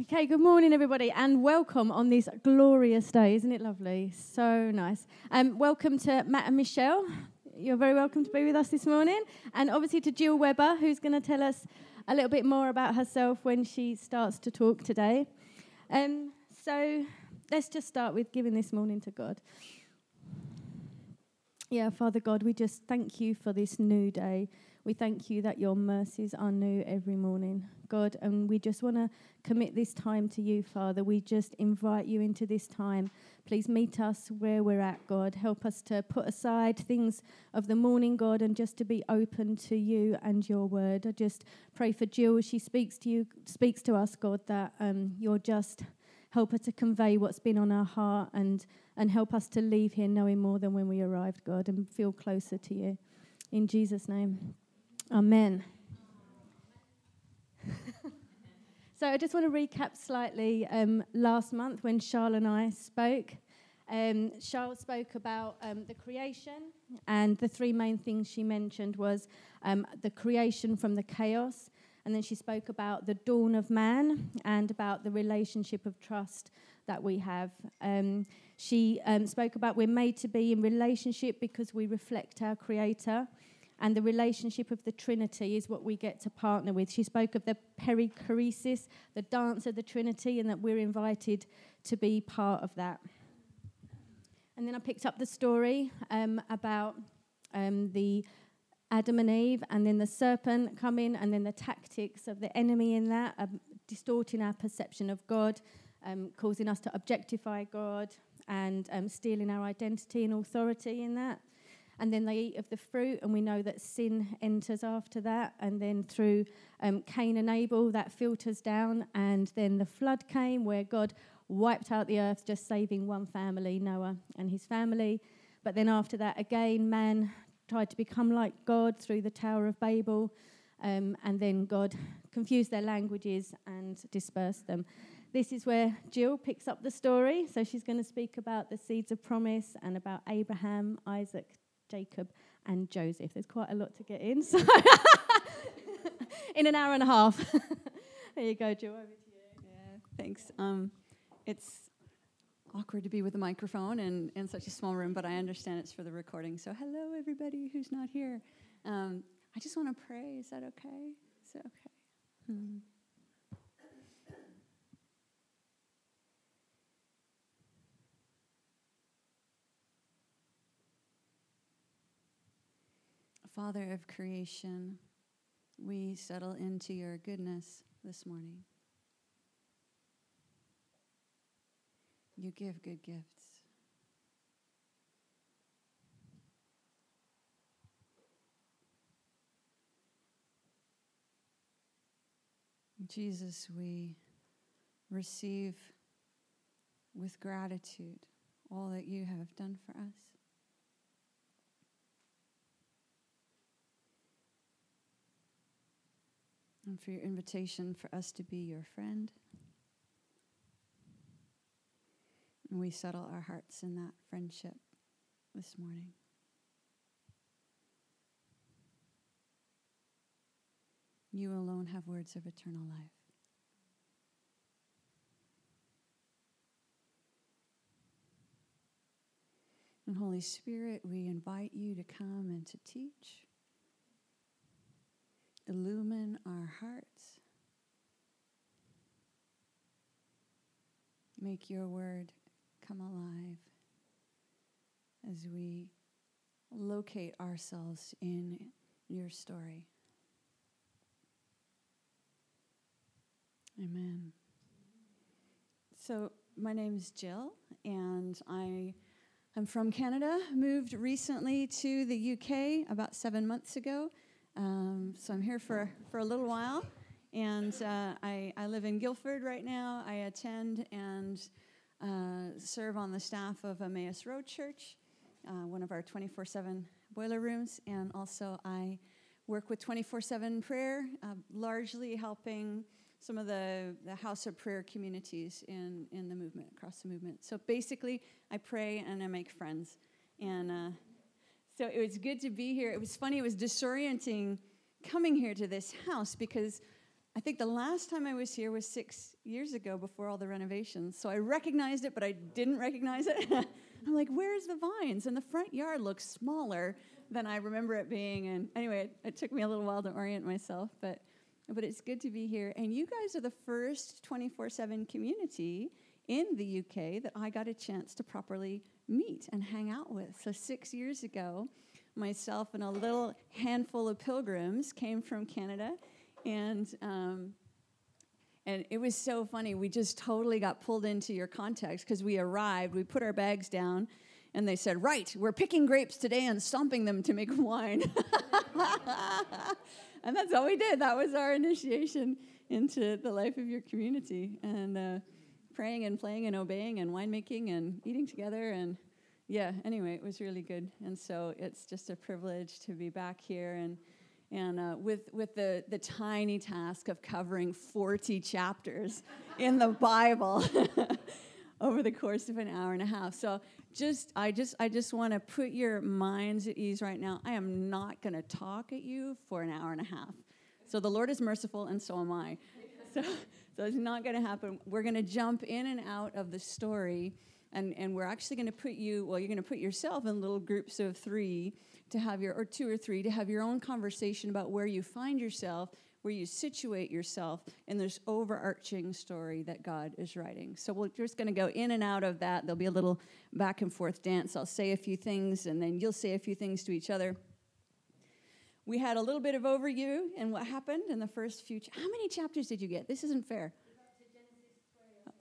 Okay, good morning, everybody, and welcome on this glorious day. Isn't it lovely? So nice. Um, welcome to Matt and Michelle. You're very welcome to be with us this morning. And obviously to Jill Weber, who's going to tell us a little bit more about herself when she starts to talk today. Um, so let's just start with giving this morning to God. Yeah, Father God, we just thank you for this new day. We thank you that your mercies are new every morning, God, and we just want to commit this time to you, Father. We just invite you into this time. Please meet us where we're at, God. Help us to put aside things of the morning, God, and just to be open to you and your word. I just pray for Jill as she speaks to you, speaks to us, God, that um, you're just help her to convey what's been on our heart and and help us to leave here knowing more than when we arrived, God, and feel closer to you. In Jesus' name. Amen. so I just want to recap slightly um, last month when Charles and I spoke. Um, Charles spoke about um, the creation, and the three main things she mentioned was um, the creation from the chaos, and then she spoke about the dawn of man and about the relationship of trust that we have. Um, she um, spoke about we're made to be in relationship because we reflect our Creator and the relationship of the Trinity is what we get to partner with. She spoke of the perichoresis, the dance of the Trinity, and that we're invited to be part of that. And then I picked up the story um, about um, the Adam and Eve, and then the serpent coming, and then the tactics of the enemy in that, um, distorting our perception of God, um, causing us to objectify God, and um, stealing our identity and authority in that and then they eat of the fruit, and we know that sin enters after that. And then through um, Cain and Abel, that filters down, and then the flood came where God wiped out the earth, just saving one family, Noah and his family. But then after that, again, man tried to become like God through the Tower of Babel, um, and then God confused their languages and dispersed them. This is where Jill picks up the story. So she's going to speak about the seeds of promise and about Abraham, Isaac, Jacob, and Joseph. There's quite a lot to get in. So in an hour and a half. there you go, Jill. Over to you. Yeah, thanks. Um, it's awkward to be with a microphone and in such a small room, but I understand it's for the recording. So hello, everybody who's not here. Um, I just want to pray. Is that okay? Is that okay? Hmm. Father of creation, we settle into your goodness this morning. You give good gifts. Jesus, we receive with gratitude all that you have done for us. And for your invitation for us to be your friend. And we settle our hearts in that friendship this morning. You alone have words of eternal life. And Holy Spirit, we invite you to come and to teach illumine our hearts. Make your word come alive as we locate ourselves in your story. Amen. So, my name is Jill, and I am from Canada. Moved recently to the UK about seven months ago. Um, so I'm here for, for a little while, and uh, I, I live in Guildford right now. I attend and uh, serve on the staff of Emmaus Road Church, uh, one of our 24 7 boiler rooms, and also I work with 24 7 prayer, uh, largely helping some of the, the house of prayer communities in, in the movement, across the movement. So basically, I pray and I make friends. And uh, so it was good to be here. It was funny, it was disorienting coming here to this house because I think the last time I was here was six years ago before all the renovations. So I recognized it, but I didn't recognize it. I'm like, where's the vines? And the front yard looks smaller than I remember it being. And anyway, it, it took me a little while to orient myself, but but it's good to be here. And you guys are the first 24 7 community in the UK that I got a chance to properly meet and hang out with. So, six years ago, myself and a little handful of pilgrims came from Canada, and um, and it was so funny. We just totally got pulled into your context because we arrived, we put our bags down, and they said, Right, we're picking grapes today and stomping them to make wine. and that's all we did. That was our initiation into the life of your community. And uh, praying and playing and obeying and winemaking and eating together. And yeah, anyway, it was really good. And so it's just a privilege to be back here and and uh, with, with the, the tiny task of covering 40 chapters in the Bible over the course of an hour and a half. So just I just I just want to put your minds at ease right now. I am not going to talk at you for an hour and a half. So the Lord is merciful and so am I. So so it's not going to happen. We're going to jump in and out of the story and, and we're actually going to put you well you're going to put yourself in little groups of three to have your or two or three to have your own conversation about where you find yourself where you situate yourself in this overarching story that god is writing. So we're just going to go in and out of that. There'll be a little back and forth dance. I'll say a few things and then you'll say a few things to each other we had a little bit of overview and what happened in the first few ch- how many chapters did you get this isn't fair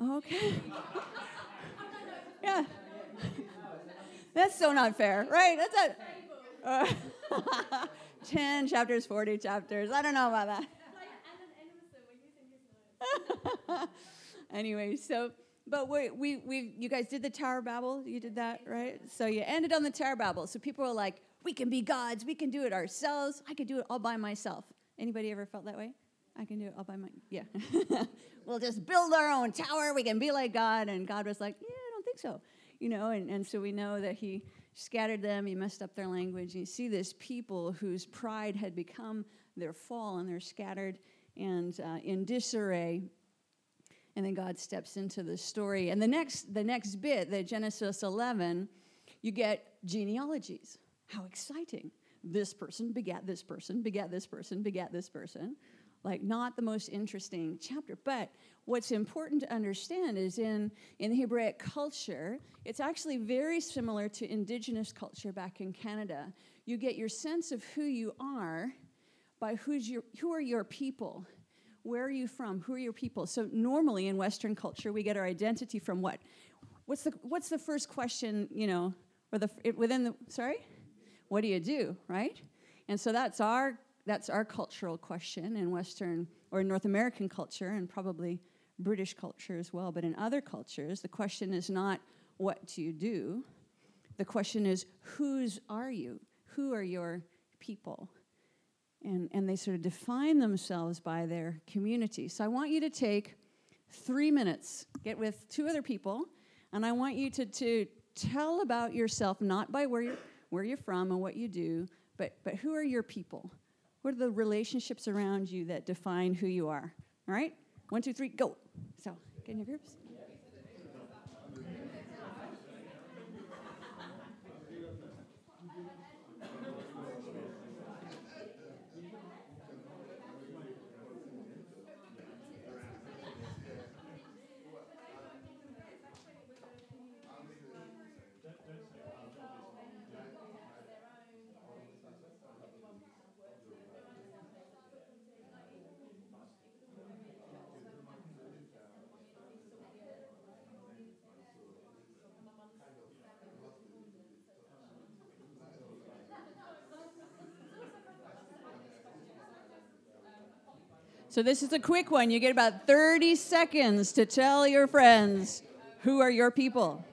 okay yeah. That's so not fair, right? That's a uh, 10 chapters, 40 chapters. I don't know about that. anyway, so but we, we, we, you guys did the Tower Babel. You did that, right? So you ended on the Tower Babel. So people are like, we can be gods. We can do it ourselves. I could do it all by myself. Anybody ever felt that way? I can do it all by my, yeah. we'll just build our own tower. We can be like God. And God was like, yeah, I don't think so. You know, and, and so we know that he scattered them, he messed up their language. You see this people whose pride had become their fall, and they're scattered and uh, in disarray. And then God steps into the story. And the next, the next bit, the Genesis 11, you get genealogies. How exciting. This person begat this person, begat this person, begat this person. Like not the most interesting chapter. But what's important to understand is in in the hebraic culture it's actually very similar to indigenous culture back in canada. You get your sense of who you are by who's your who are your people? Where are you from? Who are your people? So normally in western culture we get our identity from what? What's the what's the first question you know or the within the sorry what do you do right and so that's our that's our cultural question in Western or North American culture and probably British culture as well. But in other cultures, the question is not what do you do? The question is whose are you? Who are your people? And, and they sort of define themselves by their community. So I want you to take three minutes, get with two other people, and I want you to, to tell about yourself, not by where you're, where you're from and what you do, but, but who are your people? What are the relationships around you that define who you are? All right? One, two, three, go. So, get in your groups. So this is a quick one. You get about 30 seconds to tell your friends who are your people.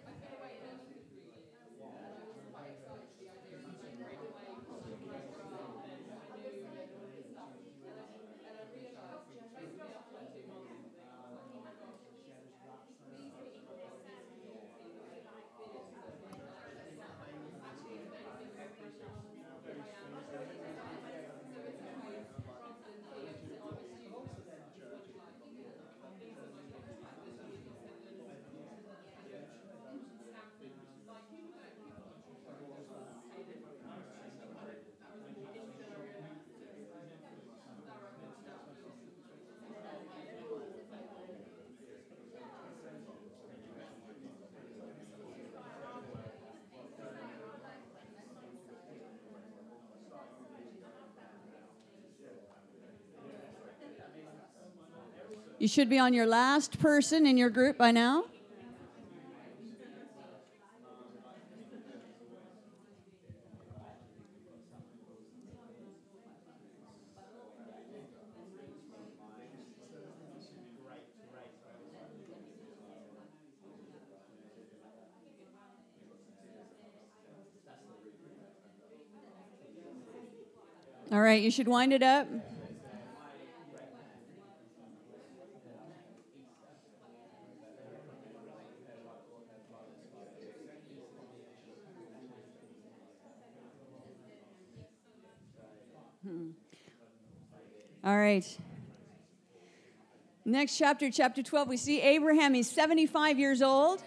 Should be on your last person in your group by now. All right, you should wind it up. Hmm. All right. Next chapter, chapter 12, we see Abraham. He's 75 years old.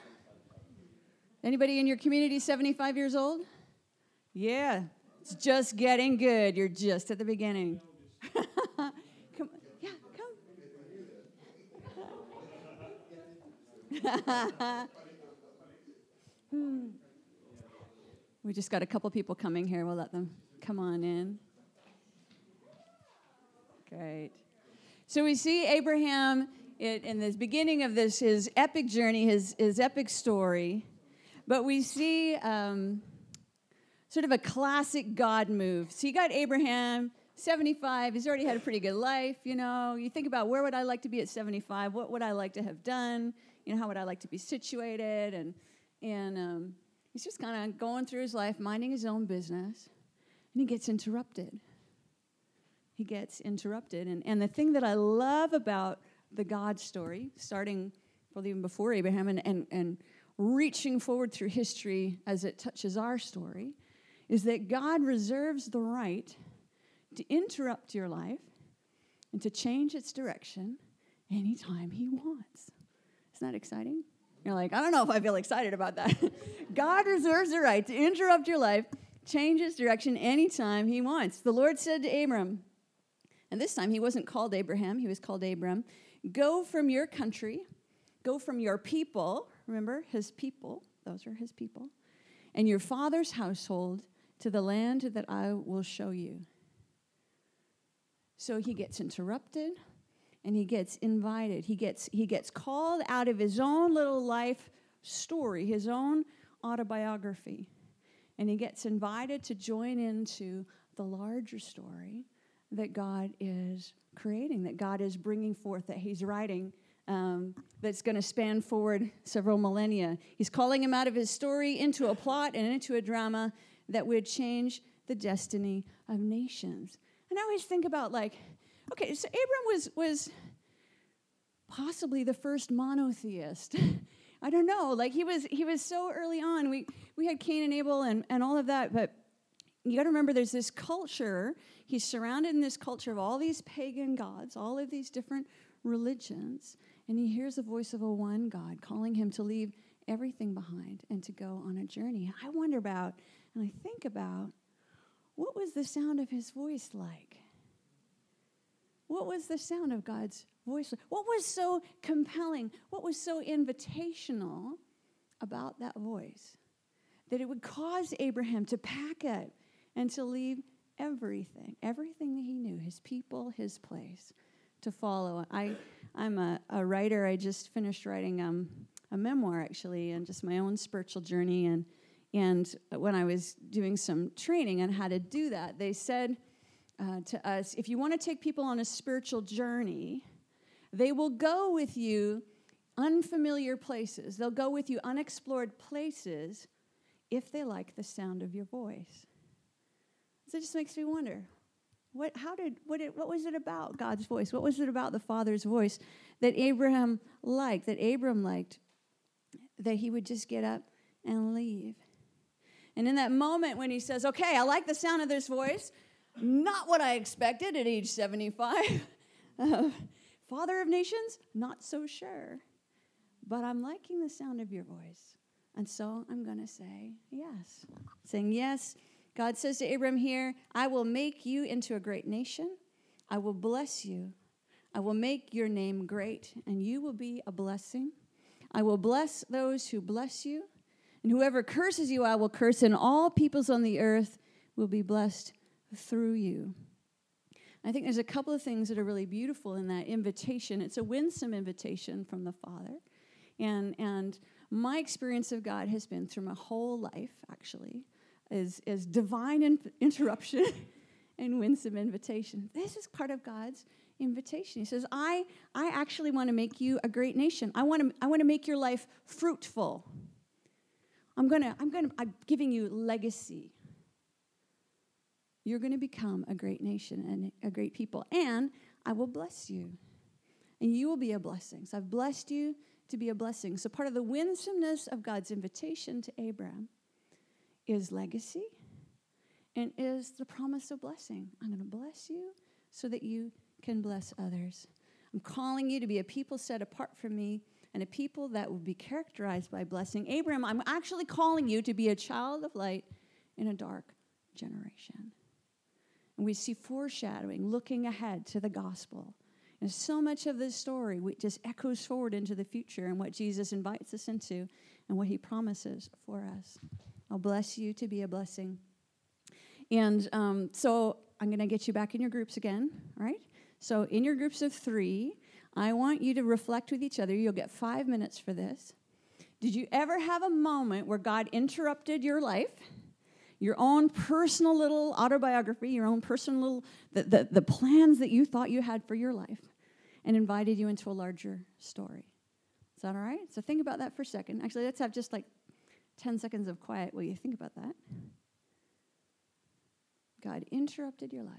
Anybody in your community 75 years old? Yeah, it's just getting good. You're just at the beginning. come, yeah, come. hmm. We just got a couple people coming here. We'll let them come on in. Great. So we see Abraham in the beginning of this, his epic journey, his, his epic story. But we see um, sort of a classic God move. So you got Abraham, 75. He's already had a pretty good life. You know, you think about where would I like to be at 75? What would I like to have done? You know, how would I like to be situated? And and um, he's just kind of going through his life, minding his own business, and he gets interrupted. He gets interrupted, and and the thing that I love about the God story, starting probably even before Abraham, and and and reaching forward through history as it touches our story, is that God reserves the right to interrupt your life and to change its direction anytime He wants. Isn't that exciting? You're like, I don't know if I feel excited about that. God reserves the right to interrupt your life, change its direction anytime He wants. The Lord said to Abram, and this time he wasn't called Abraham, he was called Abram, go from your country, go from your people, remember, his people, those are his people, and your father's household to the land that I will show you. So he gets interrupted and he gets invited. He gets, he gets called out of his own little life story, his own autobiography. And he gets invited to join into the larger story that God is creating, that God is bringing forth, that he's writing. Um, that's going to span forward several millennia. He's calling him out of his story into a plot and into a drama that would change the destiny of nations. And I always think about like, okay, so Abram was was possibly the first monotheist. I don't know. Like he was he was so early on. We we had Cain and Abel and, and all of that, but you got to remember there's this culture. He's surrounded in this culture of all these pagan gods, all of these different religions, and he hears the voice of a one God calling him to leave everything behind and to go on a journey. I wonder about and I think about what was the sound of his voice like? What was the sound of God's voice like? What was so compelling? What was so invitational about that voice? That it would cause Abraham to pack up and to leave everything, everything that he knew, his people, his place, to follow. I, I'm a, a writer. I just finished writing um, a memoir, actually, and just my own spiritual journey. And and when I was doing some training on how to do that, they said uh, to us if you want to take people on a spiritual journey, they will go with you unfamiliar places, they'll go with you unexplored places if they like the sound of your voice. So it just makes me wonder. What, how did, what, it, what was it about God's voice? What was it about the Father's voice that Abraham liked, that Abram liked, that he would just get up and leave? And in that moment when he says, Okay, I like the sound of this voice, not what I expected at age 75. Uh, Father of nations, not so sure. But I'm liking the sound of your voice. And so I'm going to say yes. Saying yes. God says to Abram here, I will make you into a great nation. I will bless you. I will make your name great, and you will be a blessing. I will bless those who bless you, and whoever curses you, I will curse, and all peoples on the earth will be blessed through you. I think there's a couple of things that are really beautiful in that invitation. It's a winsome invitation from the Father. And, and my experience of God has been through my whole life, actually, is, is divine in- interruption and winsome invitation. This is part of God's invitation. He says, I, I actually want to make you a great nation. I want to, I want to make your life fruitful. I'm gonna, I'm gonna, I'm giving you legacy. You're gonna become a great nation and a great people, and I will bless you. And you will be a blessing. So I've blessed you to be a blessing. So part of the winsomeness of God's invitation to Abraham is legacy and is the promise of blessing. I'm going to bless you so that you can bless others. I'm calling you to be a people set apart from me and a people that will be characterized by blessing. Abraham, I'm actually calling you to be a child of light in a dark generation. And we see foreshadowing, looking ahead to the gospel. And so much of this story just echoes forward into the future and what Jesus invites us into and what he promises for us. I'll bless you to be a blessing. And um, so I'm going to get you back in your groups again, right? So, in your groups of three, I want you to reflect with each other. You'll get five minutes for this. Did you ever have a moment where God interrupted your life? Your own personal little autobiography, your own personal little, the, the, the plans that you thought you had for your life, and invited you into a larger story. Is that all right? So think about that for a second. Actually, let's have just like 10 seconds of quiet while you think about that. God interrupted your life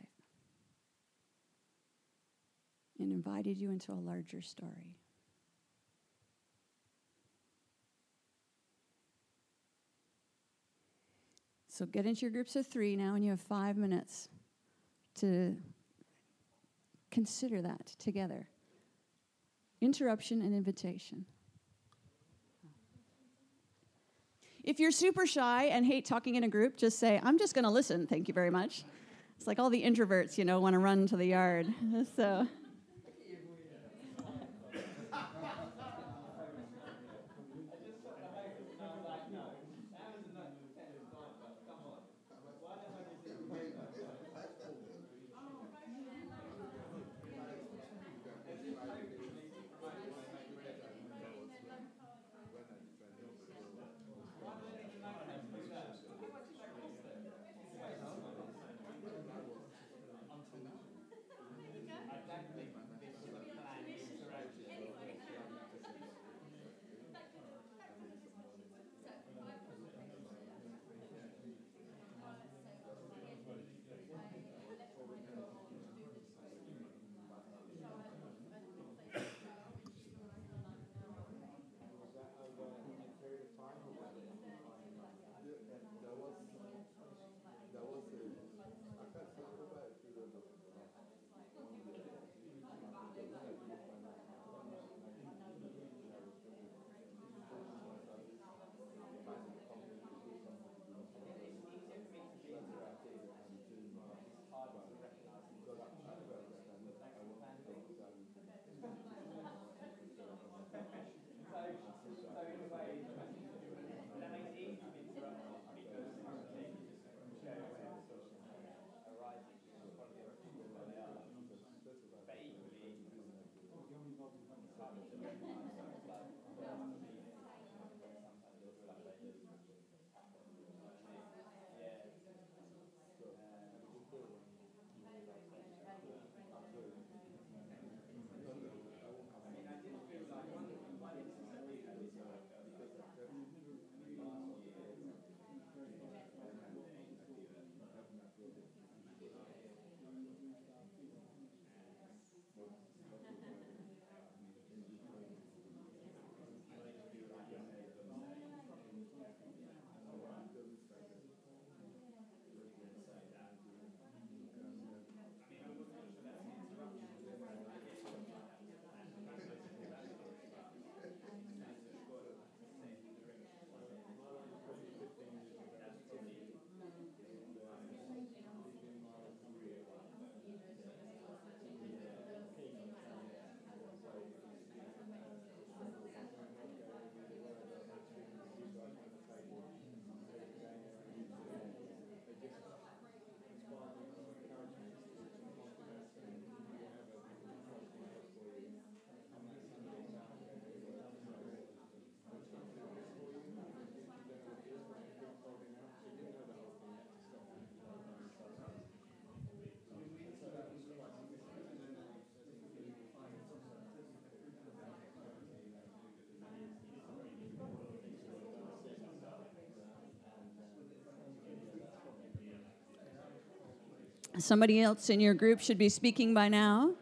and invited you into a larger story. So get into your groups of three now, and you have five minutes to consider that together interruption and invitation. If you're super shy and hate talking in a group, just say, I'm just going to listen. Thank you very much. It's like all the introverts, you know, want to run to the yard. so. Somebody else in your group should be speaking by now.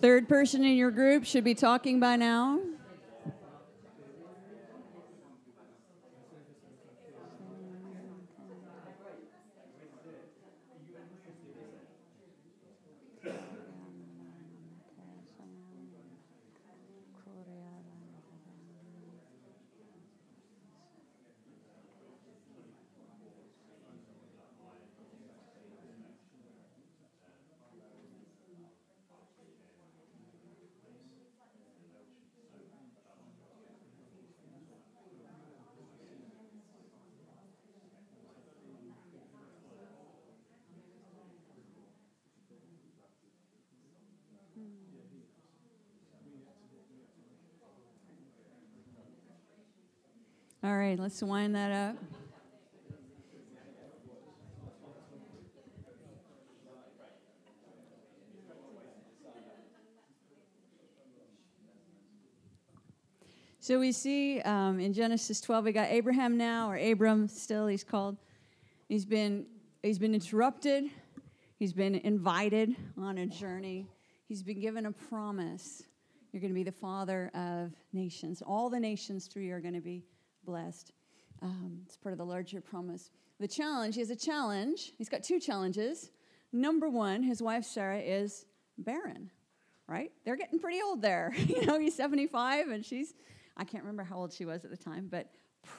Third person in your group should be talking by now. All right, let's wind that up. So we see um, in Genesis 12, we got Abraham now, or Abram still, he's called. He's been, he's been interrupted, he's been invited on a journey, he's been given a promise. You're going to be the father of nations. All the nations through you are going to be blessed. Um, it's part of the larger promise. The challenge, he has a challenge. He's got two challenges. Number one, his wife Sarah is barren, right? They're getting pretty old there. you know, he's 75 and she's, I can't remember how old she was at the time, but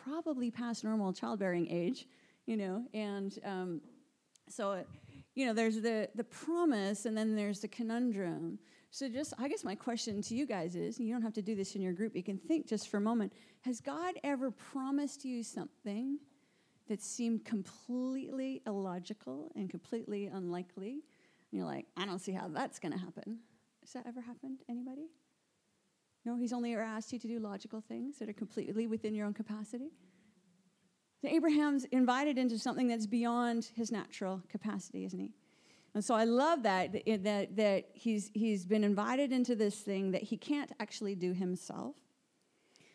probably past normal childbearing age, you know, and um, so, you know, there's the, the promise and then there's the conundrum. So, just I guess my question to you guys is you don't have to do this in your group, you can think just for a moment. Has God ever promised you something that seemed completely illogical and completely unlikely? And you're like, I don't see how that's going to happen. Has that ever happened? Anybody? No, He's only ever asked you to do logical things that are completely within your own capacity. So Abraham's invited into something that's beyond his natural capacity, isn't he? And so I love that, that, that he's, he's been invited into this thing that he can't actually do himself.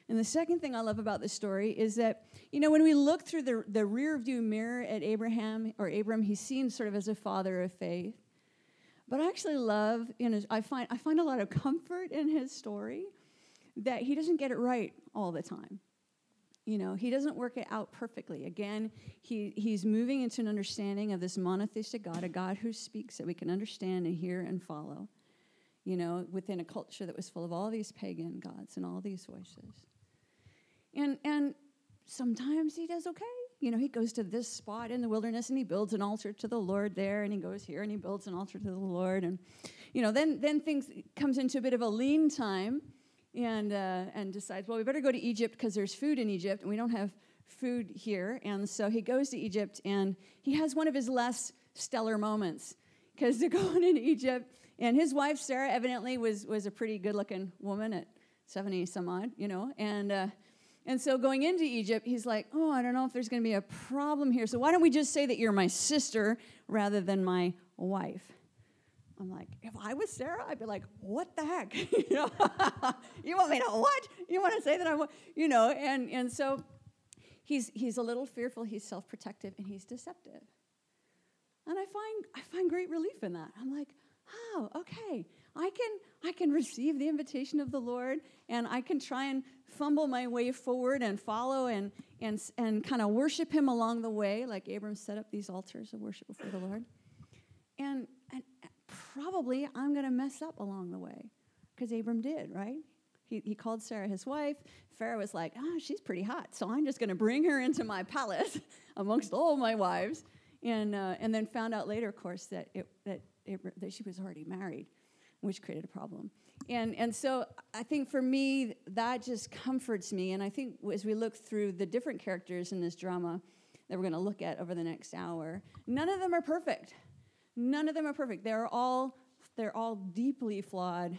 And the second thing I love about this story is that, you know, when we look through the, the rear view mirror at Abraham or Abram, he's seen sort of as a father of faith. But I actually love, you know, I find, I find a lot of comfort in his story that he doesn't get it right all the time. You know, he doesn't work it out perfectly. Again, he, he's moving into an understanding of this monotheistic God, a God who speaks that we can understand and hear and follow, you know, within a culture that was full of all these pagan gods and all these voices. And, and sometimes he does okay. You know, he goes to this spot in the wilderness and he builds an altar to the Lord there, and he goes here and he builds an altar to the Lord. And, you know, then, then things comes into a bit of a lean time and, uh, and decides, well, we better go to Egypt because there's food in Egypt and we don't have food here. And so he goes to Egypt and he has one of his less stellar moments because they're going into Egypt. And his wife, Sarah, evidently was, was a pretty good looking woman at 70 some odd, you know. And, uh, and so going into Egypt, he's like, oh, I don't know if there's going to be a problem here. So why don't we just say that you're my sister rather than my wife? I'm like, if I was Sarah, I'd be like, what the heck? you want me to what? You want to say that I'm, you know, and and so he's he's a little fearful, he's self-protective, and he's deceptive. And I find I find great relief in that. I'm like, oh, okay. I can I can receive the invitation of the Lord and I can try and fumble my way forward and follow and and and kind of worship him along the way like Abram set up these altars of worship before the Lord. And probably I'm going to mess up along the way because Abram did, right? He, he called Sarah his wife. Pharaoh was like, oh, she's pretty hot, so I'm just going to bring her into my palace amongst all my wives. And, uh, and then found out later, of course, that, it, that, it, that she was already married, which created a problem. And, and so I think for me, that just comforts me. And I think as we look through the different characters in this drama that we're going to look at over the next hour, none of them are perfect. None of them are perfect. They're all, they're all deeply flawed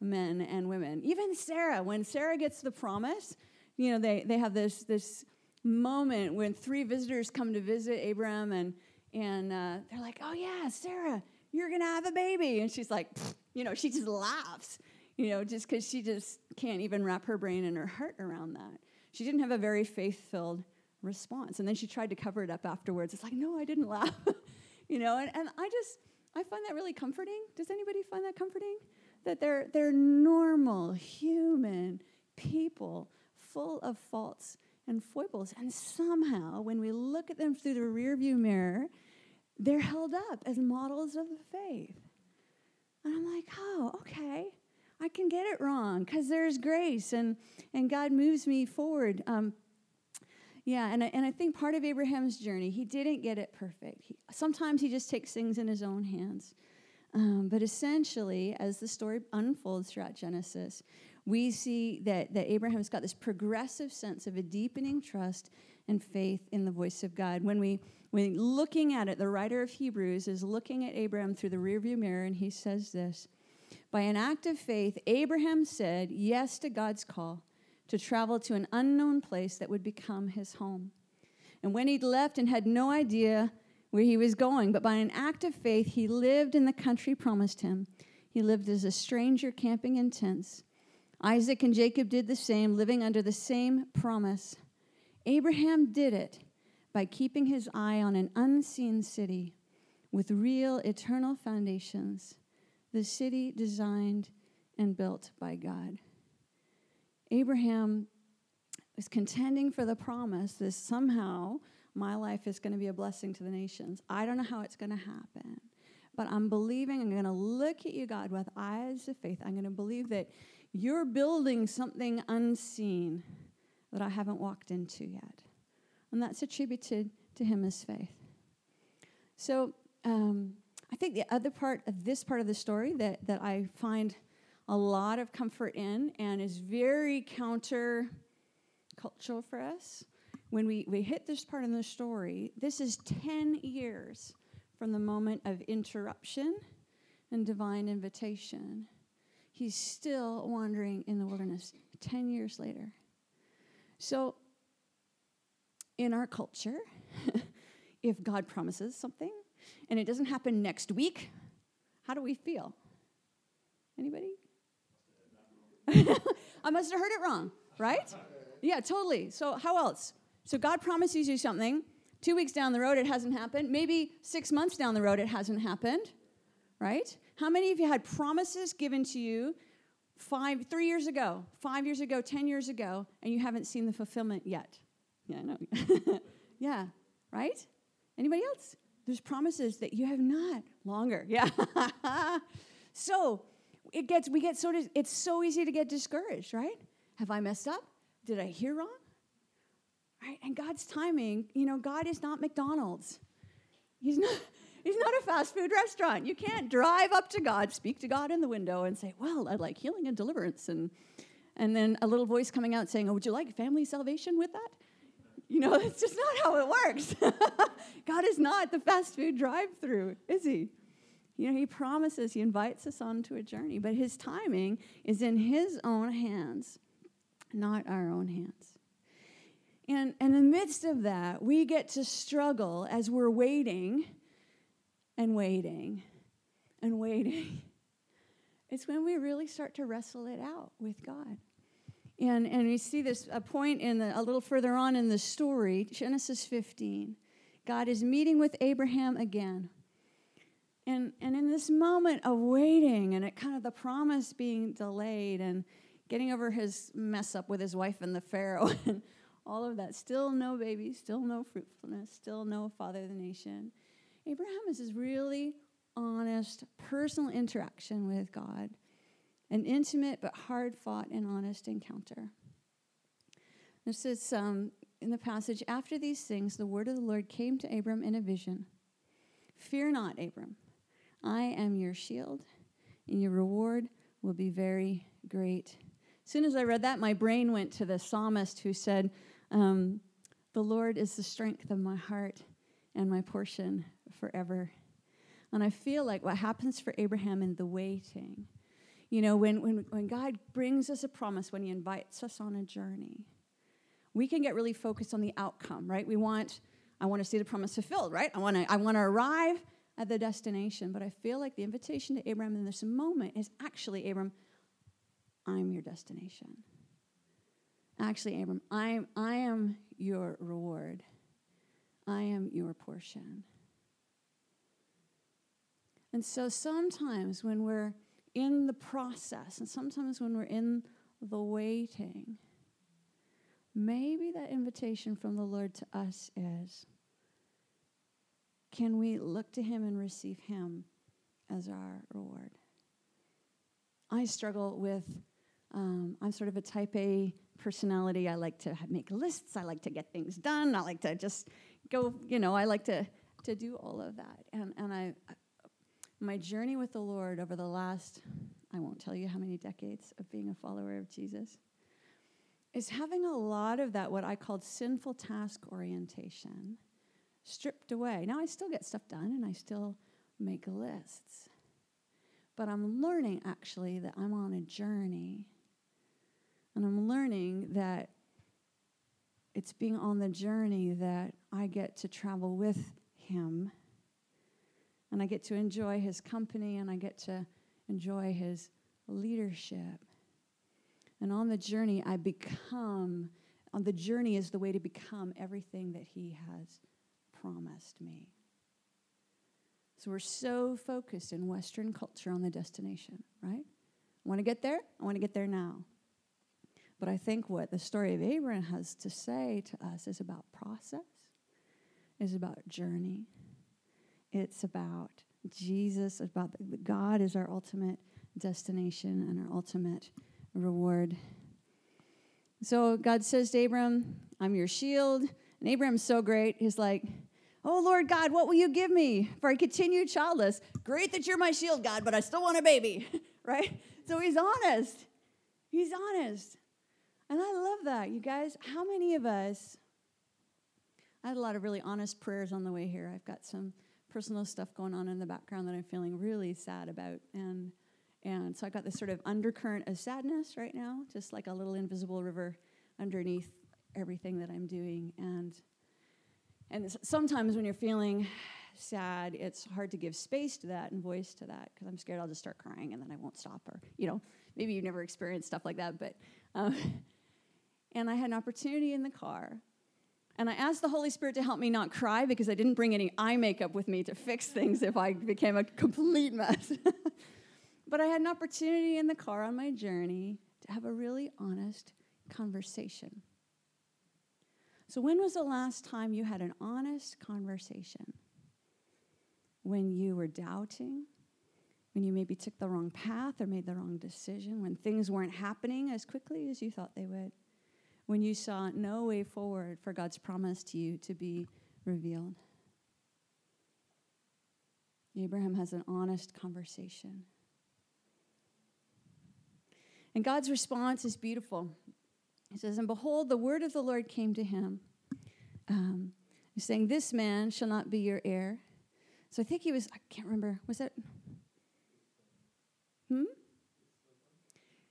men and women. Even Sarah, when Sarah gets the promise, you know, they, they have this, this moment when three visitors come to visit Abram and, and uh, they're like, oh, yeah, Sarah, you're going to have a baby. And she's like, you know, she just laughs, you know, just because she just can't even wrap her brain and her heart around that. She didn't have a very faith filled response. And then she tried to cover it up afterwards. It's like, no, I didn't laugh. you know, and, and I just, I find that really comforting. Does anybody find that comforting? that they're, they're normal, human people full of faults and foibles. And somehow, when we look at them through the rearview mirror, they're held up as models of the faith. And I'm like, oh, okay. I can get it wrong because there's grace and, and God moves me forward. Um, yeah, and I, and I think part of Abraham's journey, he didn't get it perfect. He, sometimes he just takes things in his own hands. Um, but essentially, as the story unfolds throughout Genesis, we see that, that Abraham's got this progressive sense of a deepening trust and faith in the voice of God. When we when looking at it, the writer of Hebrews is looking at Abraham through the rearview mirror, and he says this By an act of faith, Abraham said yes to God's call to travel to an unknown place that would become his home. And when he'd left and had no idea where he was going, but by an act of faith, he lived in the country promised him. He lived as a stranger camping in tents. Isaac and Jacob did the same, living under the same promise. Abraham did it by keeping his eye on an unseen city with real eternal foundations, the city designed and built by God. Abraham is contending for the promise that somehow my life is going to be a blessing to the nations. I don't know how it's going to happen, but I'm believing, I'm going to look at you, God, with eyes of faith. I'm going to believe that you're building something unseen that I haven't walked into yet. And that's attributed to him as faith. So um, I think the other part of this part of the story that, that I find a lot of comfort in and is very counter cultural for us when we, we hit this part in the story, this is 10 years from the moment of interruption and divine invitation. He's still wandering in the wilderness 10 years later. So, in our culture, if God promises something and it doesn't happen next week, how do we feel? Anybody? I must have heard it wrong, right? Yeah, totally. So, how else? So God promises you something. Two weeks down the road, it hasn't happened. Maybe six months down the road, it hasn't happened, right? How many of you had promises given to you five, three years ago, five years ago, 10 years ago, and you haven't seen the fulfillment yet? Yeah, I know. yeah, right? Anybody else? There's promises that you have not. Longer, yeah. so it gets, we get of, it's so easy to get discouraged, right? Have I messed up? Did I hear wrong? Right? And God's timing, you know, God is not McDonald's. He's not, he's not a fast food restaurant. You can't drive up to God, speak to God in the window, and say, Well, I'd like healing and deliverance. And, and then a little voice coming out saying, Oh, would you like family salvation with that? You know, it's just not how it works. God is not the fast food drive through, is He? You know, He promises, He invites us onto a journey, but His timing is in His own hands, not our own hands. And, and in the midst of that, we get to struggle as we're waiting and waiting and waiting. It's when we really start to wrestle it out with God. And, and we see this a point in the, a little further on in the story, Genesis 15. God is meeting with Abraham again. And, and in this moment of waiting and it kind of the promise being delayed and getting over his mess up with his wife and the Pharaoh and all of that, still no baby, still no fruitfulness, still no father of the nation. Abraham is this really honest, personal interaction with God, an intimate but hard fought and honest encounter. This is um, in the passage after these things, the word of the Lord came to Abram in a vision Fear not, Abram. I am your shield, and your reward will be very great. As soon as I read that, my brain went to the psalmist who said, um, The Lord is the strength of my heart and my portion forever. And I feel like what happens for Abraham in the waiting, you know, when, when, when God brings us a promise, when He invites us on a journey, we can get really focused on the outcome, right? We want, I want to see the promise fulfilled, right? I want to, I want to arrive at the destination. But I feel like the invitation to Abraham in this moment is actually, Abram, I'm your destination. Actually, Abram, I'm, I am your reward. I am your portion. And so sometimes when we're in the process, and sometimes when we're in the waiting, maybe that invitation from the Lord to us is can we look to Him and receive Him as our reward? I struggle with, um, I'm sort of a type A personality. I like to make lists, I like to get things done, I like to just go, you know, I like to, to do all of that. And, and I, my journey with the Lord over the last, I won't tell you how many decades of being a follower of Jesus, is having a lot of that, what I called sinful task orientation stripped away. Now, I still get stuff done and I still make lists. But I'm learning actually that I'm on a journey. And I'm learning that it's being on the journey that I get to travel with Him. And I get to enjoy His company and I get to enjoy His leadership. And on the journey, I become, on the journey is the way to become everything that He has promised me. So we're so focused in Western culture on the destination, right? I want to get there, I want to get there now. But I think what the story of Abraham has to say to us is about process, is about journey. It's about Jesus, about God is our ultimate destination and our ultimate reward. So God says to Abram, I'm your shield. And Abram's so great. He's like, Oh, Lord God, what will you give me for I continue childless? Great that you're my shield, God, but I still want a baby, right? So he's honest. He's honest. And I love that, you guys. How many of us? I had a lot of really honest prayers on the way here. I've got some personal stuff going on in the background that I'm feeling really sad about. And, and so I got this sort of undercurrent of sadness right now, just like a little invisible river underneath everything that I'm doing. And and sometimes when you're feeling sad, it's hard to give space to that and voice to that because I'm scared I'll just start crying and then I won't stop. Or, you know, maybe you've never experienced stuff like that. But, um, and I had an opportunity in the car. And I asked the Holy Spirit to help me not cry because I didn't bring any eye makeup with me to fix things if I became a complete mess. but I had an opportunity in the car on my journey to have a really honest conversation so, when was the last time you had an honest conversation? When you were doubting, when you maybe took the wrong path or made the wrong decision, when things weren't happening as quickly as you thought they would, when you saw no way forward for God's promise to you to be revealed. Abraham has an honest conversation. And God's response is beautiful. He says, And behold, the word of the Lord came to him. Um, saying, This man shall not be your heir. So I think he was, I can't remember, was that? Hmm?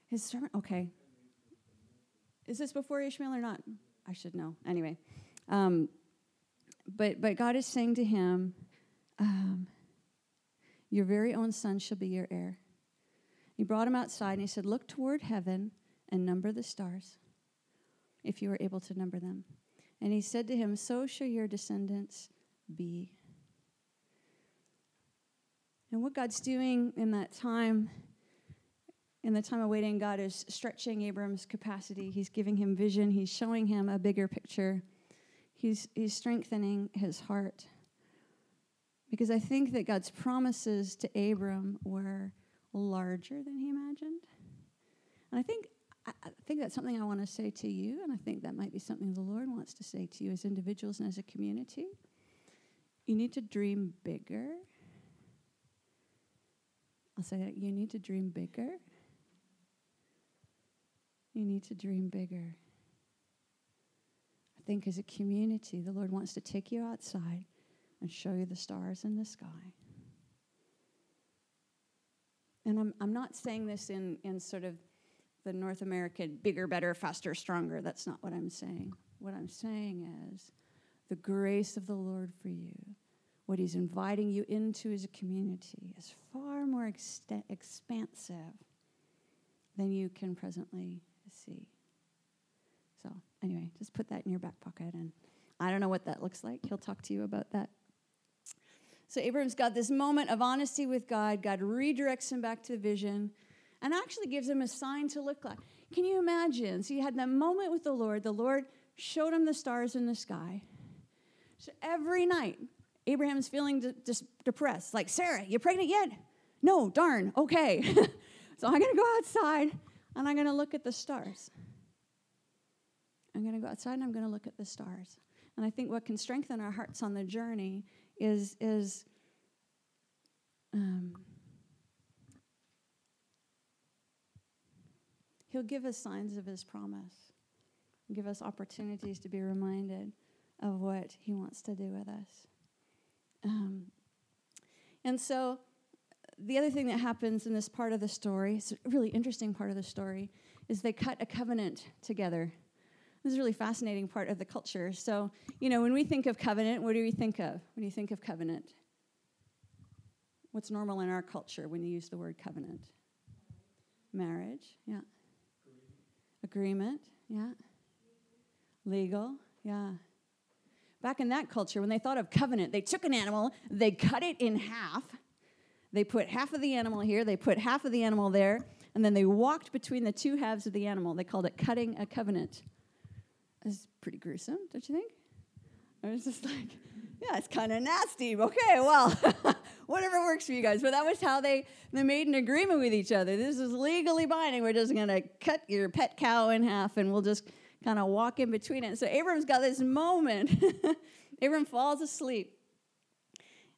His servant? Okay. Is this before Ishmael or not? I should know. Anyway. Um, but, but God is saying to him, um, Your very own son shall be your heir. He brought him outside and he said, Look toward heaven and number the stars if you are able to number them. And he said to him, So shall your descendants be. And what God's doing in that time, in the time of waiting, God is stretching Abram's capacity. He's giving him vision, He's showing him a bigger picture, He's, he's strengthening his heart. Because I think that God's promises to Abram were larger than he imagined. And I think I, think that's something I want to say to you, and I think that might be something the Lord wants to say to you as individuals and as a community. You need to dream bigger. I'll say that you need to dream bigger. You need to dream bigger. I think as a community, the Lord wants to take you outside and show you the stars in the sky. And I'm, I'm not saying this in, in sort of the North American bigger, better, faster, stronger. That's not what I'm saying. What I'm saying is the grace of the Lord for you, what He's inviting you into as a community, is far more expansive than you can presently see. So, anyway, just put that in your back pocket. And I don't know what that looks like. He'll talk to you about that. So, Abram's got this moment of honesty with God. God redirects him back to the vision and actually gives him a sign to look like. Can you imagine? So, he had that moment with the Lord. The Lord showed him the stars in the sky. So, every night, Abraham's feeling de- de- depressed. Like, Sarah, you pregnant yet? No, darn, okay. so, I'm going to go outside and I'm going to look at the stars. I'm going to go outside and I'm going to look at the stars. And I think what can strengthen our hearts on the journey is, is um, He'll give us signs of His promise, give us opportunities to be reminded of what He wants to do with us. Um, and so, the other thing that happens in this part of the story, it's a really interesting part of the story, is they cut a covenant together. This is a really fascinating part of the culture. So, you know, when we think of covenant, what do we think of when you think of covenant? What's normal in our culture when you use the word covenant? Marriage, yeah. Agreement, yeah. Legal, yeah. Back in that culture, when they thought of covenant, they took an animal, they cut it in half, they put half of the animal here, they put half of the animal there, and then they walked between the two halves of the animal. They called it cutting a covenant. It's pretty gruesome, don't you think? I was just like, yeah, it's kind of nasty. Okay, well, whatever works for you guys. But that was how they, they made an agreement with each other. This is legally binding. We're just going to cut your pet cow in half and we'll just kind of walk in between it. So Abram's got this moment. Abram falls asleep.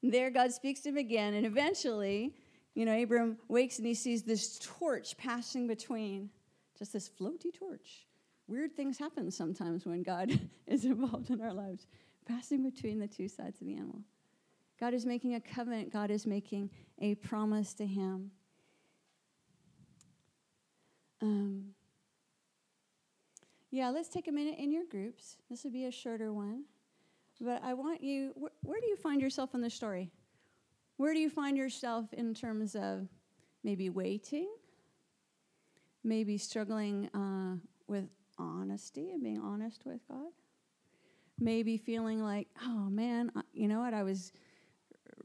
And there God speaks to him again. And eventually, you know, Abram wakes and he sees this torch passing between, just this floaty torch weird things happen sometimes when God is involved in our lives, passing between the two sides of the animal. God is making a covenant, God is making a promise to him. Um, yeah, let's take a minute in your groups. This would be a shorter one. But I want you, wh- where do you find yourself in the story? Where do you find yourself in terms of maybe waiting, maybe struggling uh, with honesty and being honest with God. Maybe feeling like, oh man, you know what, I was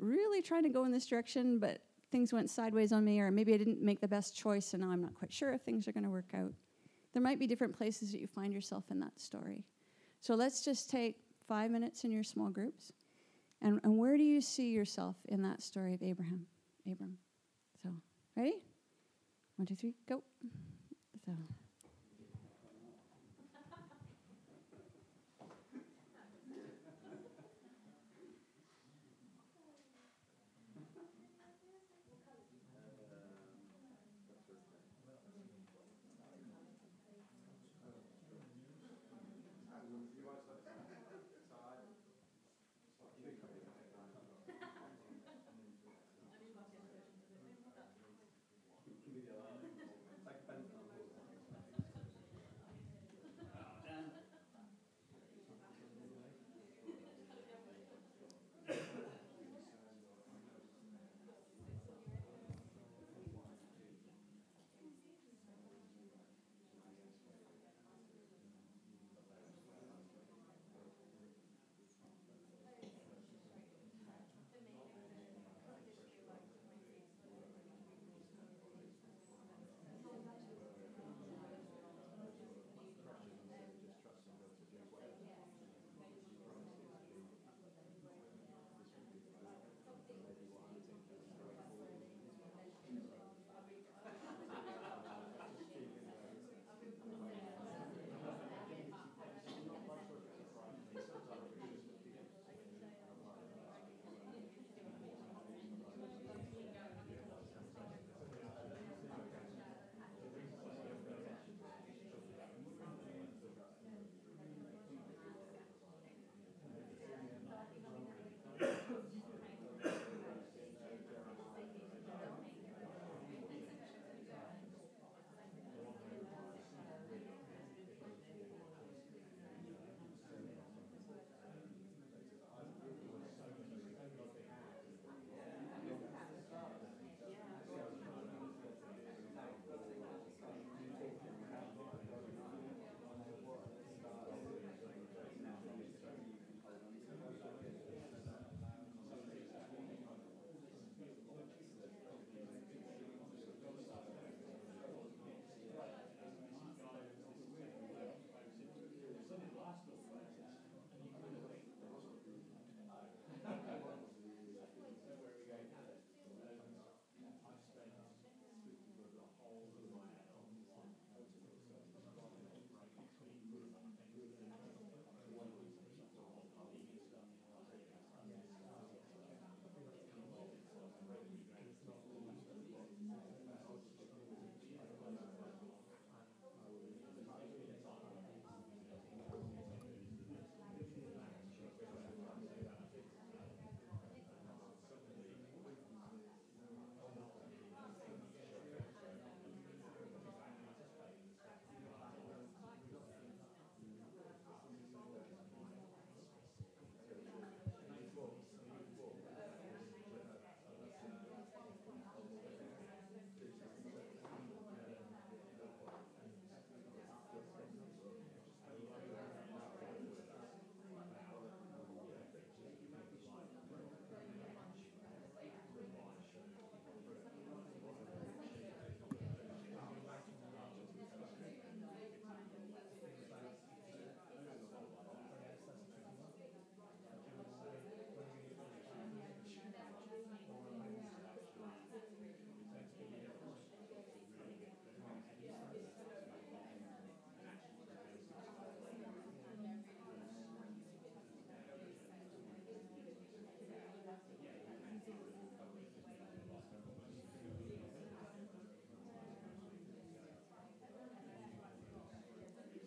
really trying to go in this direction, but things went sideways on me, or maybe I didn't make the best choice, and now I'm not quite sure if things are going to work out. There might be different places that you find yourself in that story. So let's just take five minutes in your small groups. And, and where do you see yourself in that story of Abraham? Abram. So, ready? One, two, three, go. So.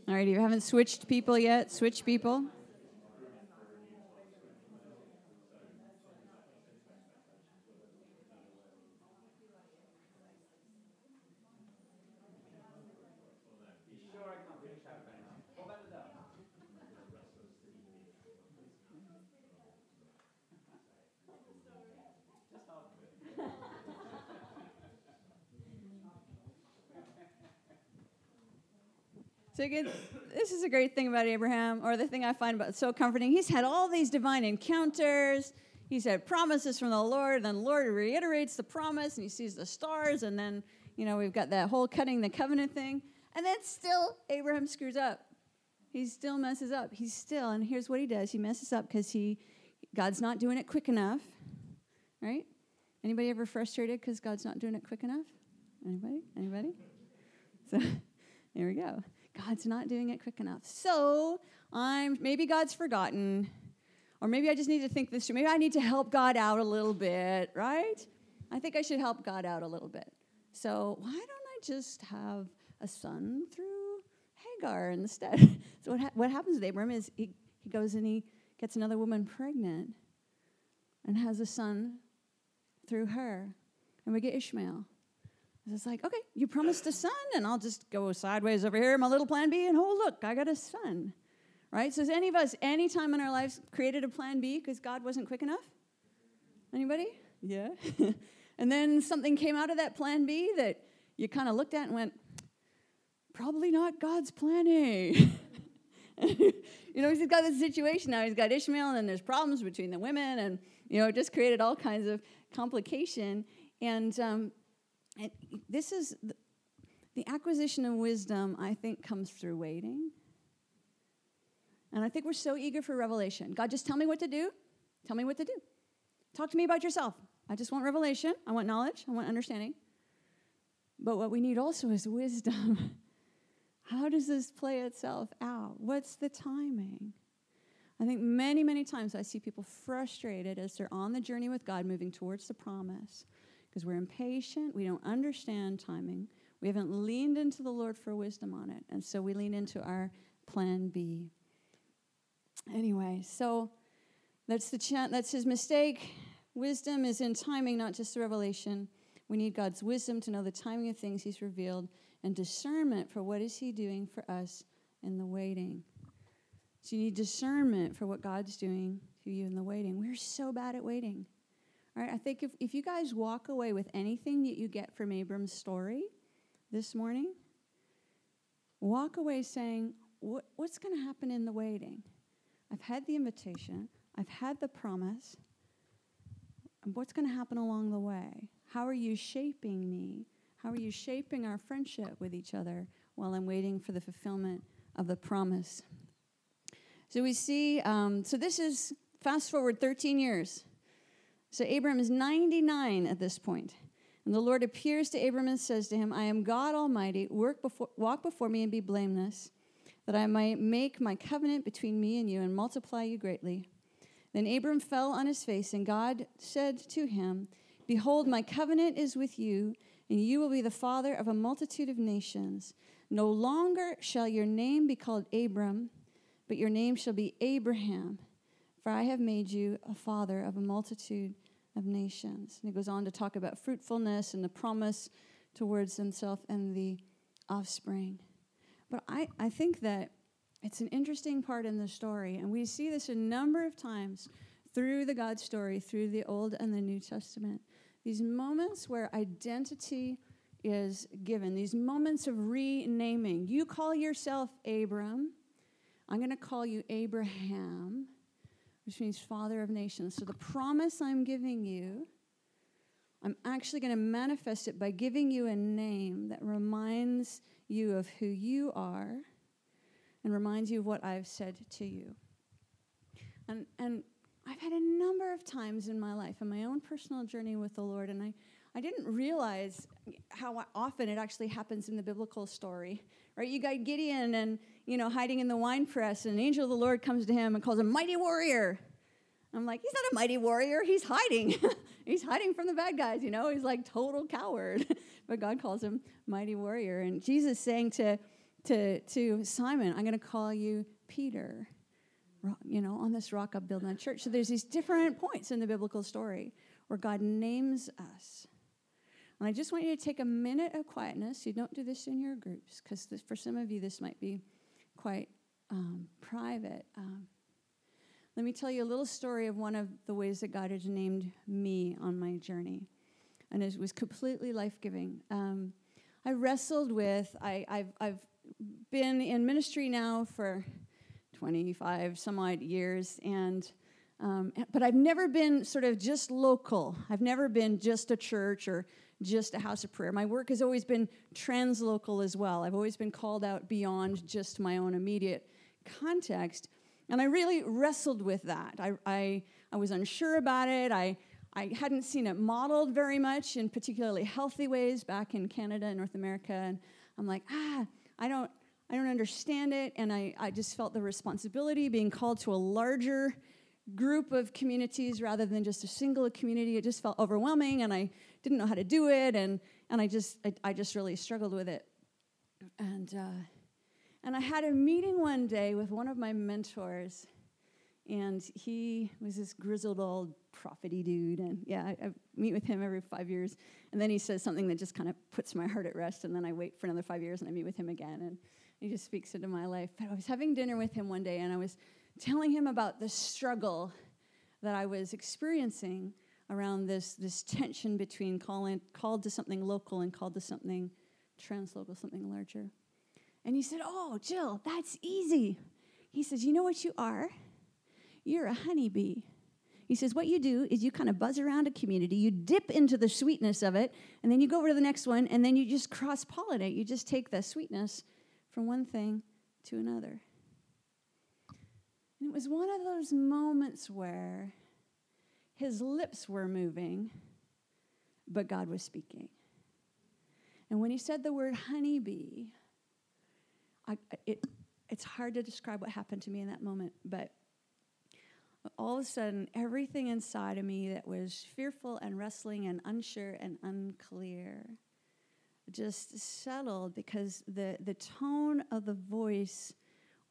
All right, you haven't switched people yet? Switch people. So again, this is a great thing about Abraham, or the thing I find about so comforting. He's had all these divine encounters. He's had promises from the Lord, and then the Lord reiterates the promise, and he sees the stars, and then you know we've got that whole cutting the covenant thing, and then still Abraham screws up. He still messes up. He's still, and here's what he does: he messes up because he God's not doing it quick enough, right? Anybody ever frustrated because God's not doing it quick enough? Anybody? Anybody? So there we go. God's not doing it quick enough. So I'm maybe God's forgotten, or maybe I just need to think this through. Maybe I need to help God out a little bit, right? I think I should help God out a little bit. So why don't I just have a son through Hagar instead? so what, ha- what happens with Abram is he, he goes and he gets another woman pregnant and has a son through her. And we get Ishmael. It's like, okay, you promised a son, and I'll just go sideways over here, my little plan B, and oh, look, I got a son. Right? So, has any of us, any time in our lives, created a plan B because God wasn't quick enough? Anybody? Yeah. and then something came out of that plan B that you kind of looked at and went, probably not God's plan A. you know, he's got this situation now. He's got Ishmael, and then there's problems between the women, and, you know, it just created all kinds of complication. And um, and this is the, the acquisition of wisdom, I think, comes through waiting. And I think we're so eager for revelation. God, just tell me what to do. Tell me what to do. Talk to me about yourself. I just want revelation. I want knowledge. I want understanding. But what we need also is wisdom. How does this play itself out? What's the timing? I think many, many times I see people frustrated as they're on the journey with God, moving towards the promise because we're impatient, we don't understand timing, we haven't leaned into the Lord for wisdom on it, and so we lean into our plan B. Anyway, so that's the that's his mistake. Wisdom is in timing, not just the revelation. We need God's wisdom to know the timing of things He's revealed and discernment for what is He doing for us in the waiting. So you need discernment for what God's doing to you in the waiting. We're so bad at waiting. All right, I think if, if you guys walk away with anything that you get from Abram's story this morning, walk away saying, what, What's going to happen in the waiting? I've had the invitation, I've had the promise. What's going to happen along the way? How are you shaping me? How are you shaping our friendship with each other while I'm waiting for the fulfillment of the promise? So we see, um, so this is fast forward 13 years. So Abram is 99 at this point. And the Lord appears to Abram and says to him, I am God Almighty. Before, walk before me and be blameless, that I might make my covenant between me and you and multiply you greatly. Then Abram fell on his face, and God said to him, Behold, my covenant is with you, and you will be the father of a multitude of nations. No longer shall your name be called Abram, but your name shall be Abraham, for I have made you a father of a multitude of nations. And he goes on to talk about fruitfulness and the promise towards himself and the offspring. But I, I think that it's an interesting part in the story, and we see this a number of times through the God story, through the Old and the New Testament. These moments where identity is given, these moments of renaming. You call yourself Abram, I'm going to call you Abraham which means Father of Nations. So the promise I'm giving you, I'm actually going to manifest it by giving you a name that reminds you of who you are and reminds you of what I've said to you. And, and I've had a number of times in my life, in my own personal journey with the Lord, and I, I didn't realize how often it actually happens in the biblical story. Right? You got Gideon and you know hiding in the wine press, and an angel of the Lord comes to him and calls him mighty warrior. I'm like, he's not a mighty warrior. He's hiding. he's hiding from the bad guys. You know, he's like total coward. but God calls him mighty warrior. And Jesus saying to to, to Simon, I'm going to call you Peter. You know, on this rock I'm building a church. So there's these different points in the biblical story where God names us. And I just want you to take a minute of quietness. You don't do this in your groups because for some of you, this might be quite um, private. Um, let me tell you a little story of one of the ways that God has named me on my journey. And it was completely life giving. Um, I wrestled with, I, I've, I've been in ministry now for 25 some odd years, and um, but I've never been sort of just local. I've never been just a church or just a house of prayer. My work has always been translocal as well. I've always been called out beyond just my own immediate context. And I really wrestled with that. I, I, I was unsure about it. I, I hadn't seen it modeled very much in particularly healthy ways back in Canada and North America. And I'm like, ah, I don't, I don't understand it. And I, I just felt the responsibility being called to a larger group of communities rather than just a single community. It just felt overwhelming and I didn't know how to do it. And, and I, just, I, I just really struggled with it. And, uh, and I had a meeting one day with one of my mentors. And he was this grizzled old prophety dude. And yeah, I, I, meet with him every five years. And then he says something that just kind of puts my heart at rest. And then I wait for another five years and I meet with him again. And he just speaks into my life. But I was having dinner with him one day and I was telling him about the struggle that I was experiencing around this, this tension between calling, called to something local and called to something translocal, something larger. And he said, Oh, Jill, that's easy. He says, You know what you are? You're a honeybee. He says, What you do is you kind of buzz around a community, you dip into the sweetness of it, and then you go over to the next one, and then you just cross pollinate. You just take the sweetness from one thing to another. And it was one of those moments where his lips were moving, but God was speaking. And when he said the word honeybee, I, it, it's hard to describe what happened to me in that moment, but all of a sudden, everything inside of me that was fearful and wrestling and unsure and unclear just settled because the, the tone of the voice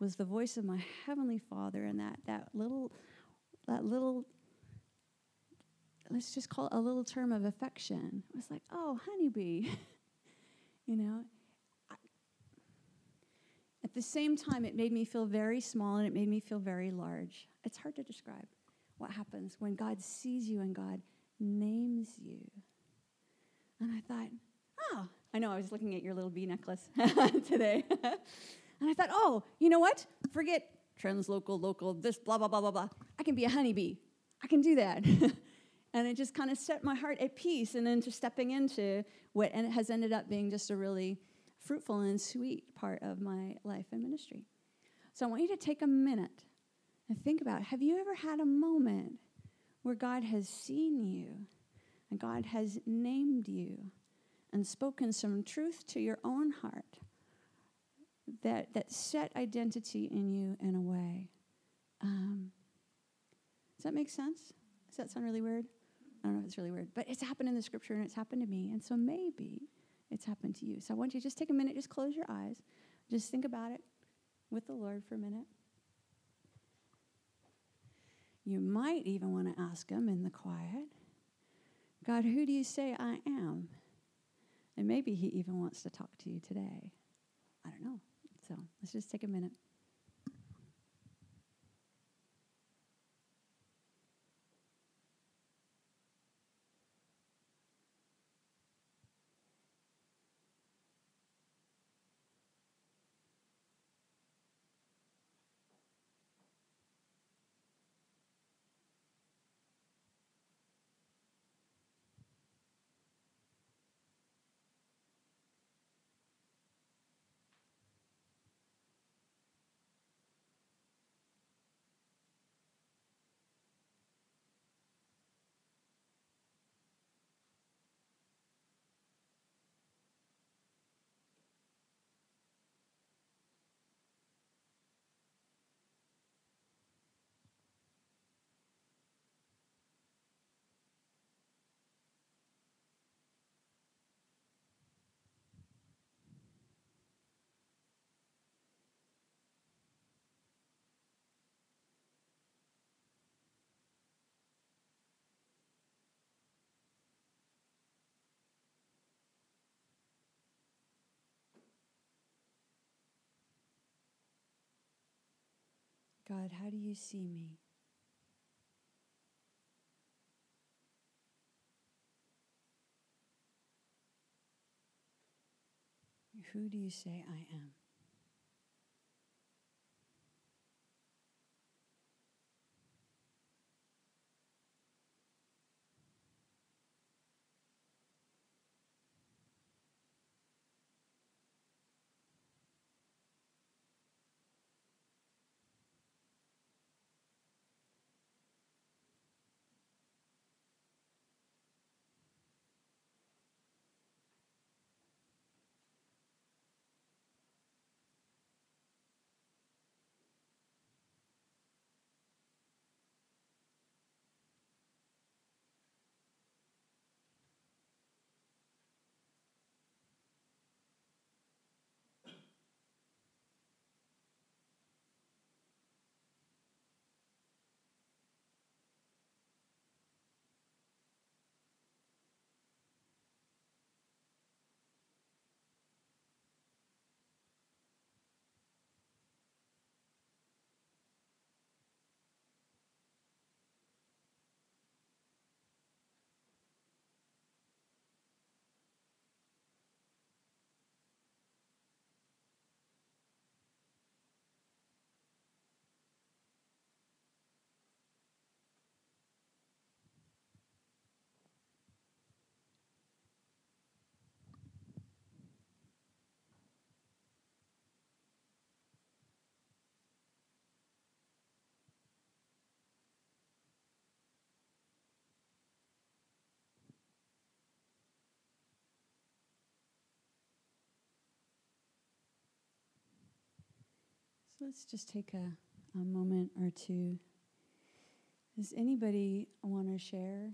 was the voice of my heavenly father and that, that little that little let's just call it a little term of affection it was like oh honeybee you know at the same time, it made me feel very small and it made me feel very large. It's hard to describe what happens when God sees you and God names you. And I thought, oh, I know I was looking at your little bee necklace today. and I thought, oh, you know what? Forget translocal, local, this, blah, blah, blah, blah, blah. I can be a honeybee. I can do that. and it just kind of set my heart at peace and into stepping into what has ended up being just a really fruitful and sweet part of my life and ministry. So I want you to take a minute and think about have you ever had a moment where God has seen you and God has named you and spoken some truth to your own heart that, that set identity in you in a way? Um, does that make sense? Does that sound really weird? I don't know if it's really weird, but it's happened in the scripture and it's happened to me. And so maybe it's happened to you. So I want you to just take a minute, just close your eyes, just think about it with the Lord for a minute. You might even want to ask Him in the quiet God, who do you say I am? And maybe He even wants to talk to you today. I don't know. So let's just take a minute. God, how do you see me? Who do you say I am? Let's just take a, a moment or two. Does anybody want to share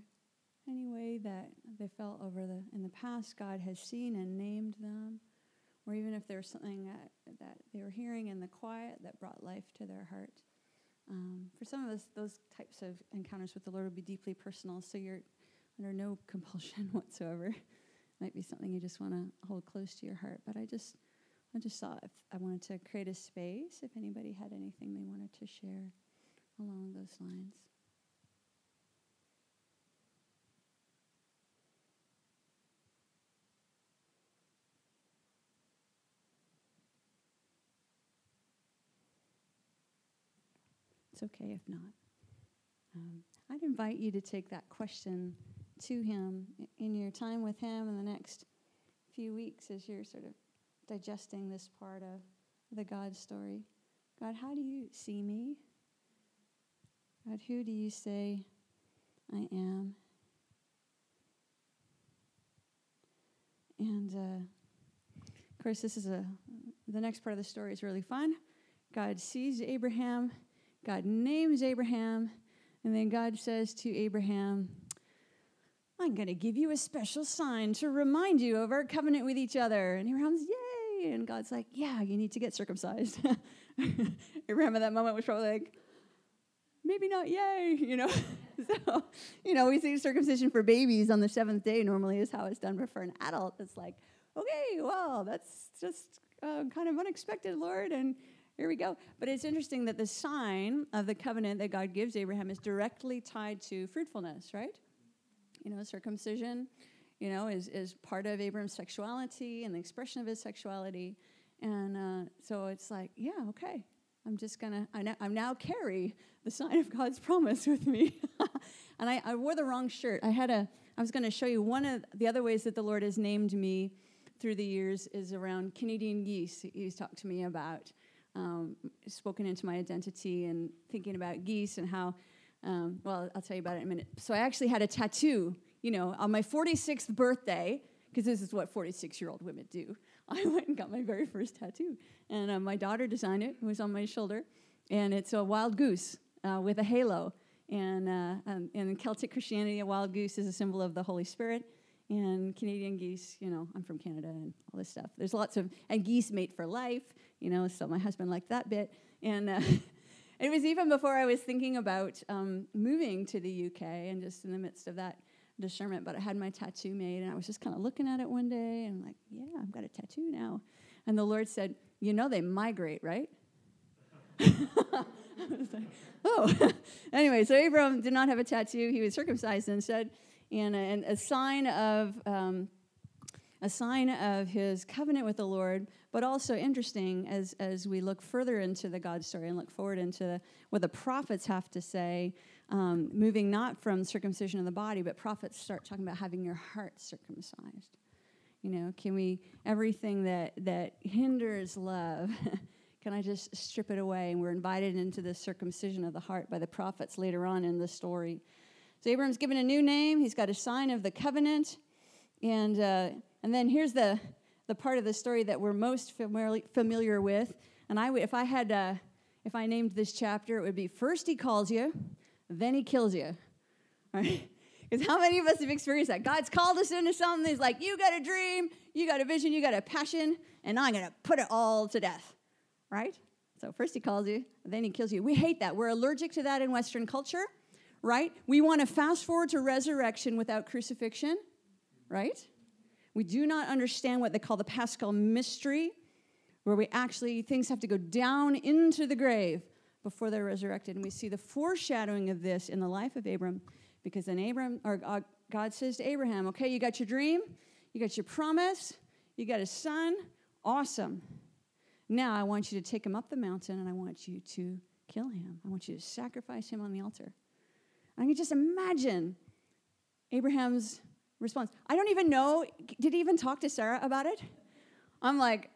any way that they felt over the in the past God has seen and named them, or even if there's something that, that they were hearing in the quiet that brought life to their heart? Um, for some of us, those types of encounters with the Lord will be deeply personal, so you're under no compulsion whatsoever. Might be something you just want to hold close to your heart, but I just I just thought if I wanted to create a space if anybody had anything they wanted to share along those lines. It's okay if not. Um, I'd invite you to take that question to Him in your time with Him in the next few weeks as you're sort of digesting this part of the God story. God, how do you see me? God, who do you say I am? And uh, of course, this is a the next part of the story is really fun. God sees Abraham, God names Abraham, and then God says to Abraham, I'm going to give you a special sign to remind you of our covenant with each other. And Abraham's, yay! And God's like, yeah, you need to get circumcised. Abraham at that moment was probably like, maybe not yay, you know. so, you know, we see circumcision for babies on the seventh day normally is how it's done, but for an adult, it's like, okay, well, that's just uh, kind of unexpected, Lord, and here we go. But it's interesting that the sign of the covenant that God gives Abraham is directly tied to fruitfulness, right? You know, circumcision you know, is, is part of Abram's sexuality and the expression of his sexuality. And uh, so it's like, yeah, okay, I'm just gonna, I now, I now carry the sign of God's promise with me. and I, I, wore the wrong shirt. I had a, I was gonna show you one of the other ways that the Lord has named me through the years is around Canadian geese. He's talked to me about, um, spoken into my identity and thinking about geese and how, um, well, I'll tell you about it in a minute. So I actually had a tattoo you know, on my 46th birthday, because this is what 46 year old women do, I went and got my very first tattoo. And uh, my daughter designed it, it was on my shoulder. And it's a wild goose uh, with a halo. And, uh, um, in Celtic Christianity, a wild goose is a symbol of the Holy Spirit. And Canadian geese, you know, I'm from Canada and all this stuff. There's lots of, and geese mate for life, you know, so my husband liked that bit. And uh, it was even before I was thinking about um, moving to the UK and just in the midst of that discernment, but I had my tattoo made and I was just kind of looking at it one day and I'm like, yeah, I've got a tattoo now. And the Lord said, You know, they migrate, right? like, oh. anyway, so Abram did not have a tattoo. He was circumcised instead, and a, and a sign of um, a sign of his covenant with the Lord. But also interesting as as we look further into the God story and look forward into what the prophets have to say, um, moving not from circumcision of the body, but prophets start talking about having your heart circumcised. You know, can we everything that that hinders love? Can I just strip it away? And we're invited into the circumcision of the heart by the prophets later on in the story. So Abram's given a new name. He's got a sign of the covenant. And, uh, and then here's the, the part of the story that we're most familiar, familiar with. And I, if I had, uh, if I named this chapter, it would be first he calls you, then he kills you. Right? Because how many of us have experienced that? God's called us into something. He's like, you got a dream, you got a vision, you got a passion, and I'm going to put it all to death right? So first he calls you, then he kills you. We hate that. We're allergic to that in Western culture, right? We want to fast forward to resurrection without crucifixion, right? We do not understand what they call the paschal mystery, where we actually, things have to go down into the grave before they're resurrected. And we see the foreshadowing of this in the life of Abram, because then Abram, or God says to Abraham, okay, you got your dream, you got your promise, you got a son, awesome. Now I want you to take him up the mountain and I want you to kill him. I want you to sacrifice him on the altar. I can just imagine Abraham's response. I don't even know, did he even talk to Sarah about it? I'm like,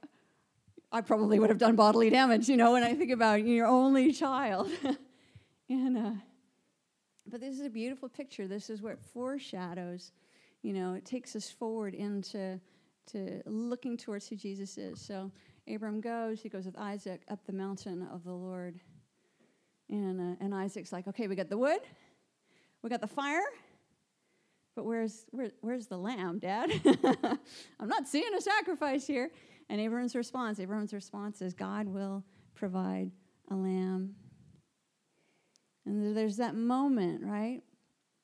I probably would have done bodily damage, you know, when I think about your only child. and, uh, but this is a beautiful picture. This is where it foreshadows, you know, it takes us forward into to looking towards who Jesus is. So Abram goes, he goes with Isaac up the mountain of the Lord. And, uh, and Isaac's like, okay, we got the wood, we got the fire, but where's, where, where's the lamb, Dad? I'm not seeing a sacrifice here. And Abram's response, Abram's response is, God will provide a lamb. And there's that moment, right,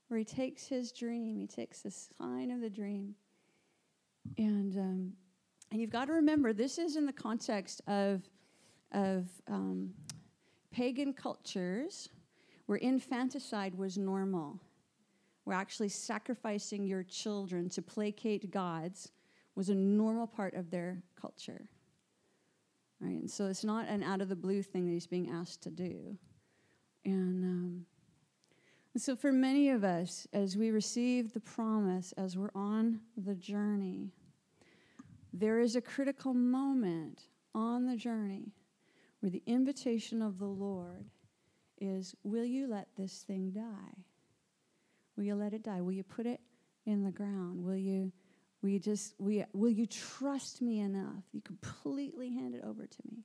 where he takes his dream, he takes the sign of the dream, and um, and you've got to remember, this is in the context of, of um, pagan cultures where infanticide was normal, where actually sacrificing your children to placate gods was a normal part of their culture. Right? And so it's not an out of the blue thing that he's being asked to do. And, um, and so for many of us, as we receive the promise, as we're on the journey, there is a critical moment on the journey where the invitation of the Lord is Will you let this thing die? Will you let it die? Will you put it in the ground? Will you, will you just, will will you trust me enough? You completely hand it over to me.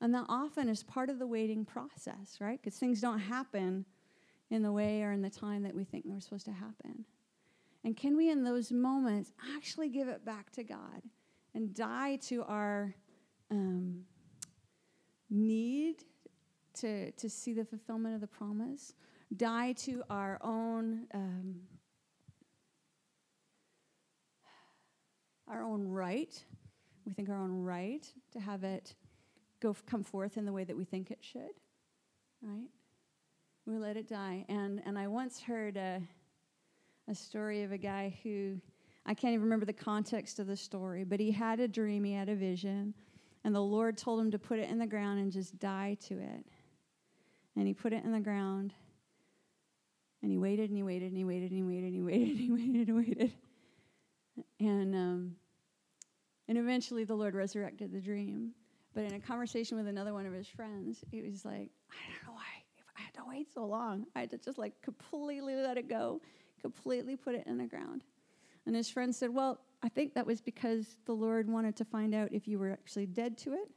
And that often is part of the waiting process, right? Because things don't happen in the way or in the time that we think they're supposed to happen. And can we, in those moments, actually give it back to God and die to our um, need to, to see the fulfillment of the promise, die to our own. Um, our own right, we think our own right to have it go f- come forth in the way that we think it should, right? We let it die. And and I once heard uh, a story of a guy who I can't even remember the context of the story, but he had a dream, he had a vision, and the Lord told him to put it in the ground and just die to it. And he put it in the ground, and he waited and he waited and he waited and he waited and he waited and he waited and waited. And, um, and eventually the Lord resurrected the dream. But in a conversation with another one of his friends, he was like, I don't know why I had to wait so long. I had to just like completely let it go completely put it in the ground. And his friend said, Well, I think that was because the Lord wanted to find out if you were actually dead to it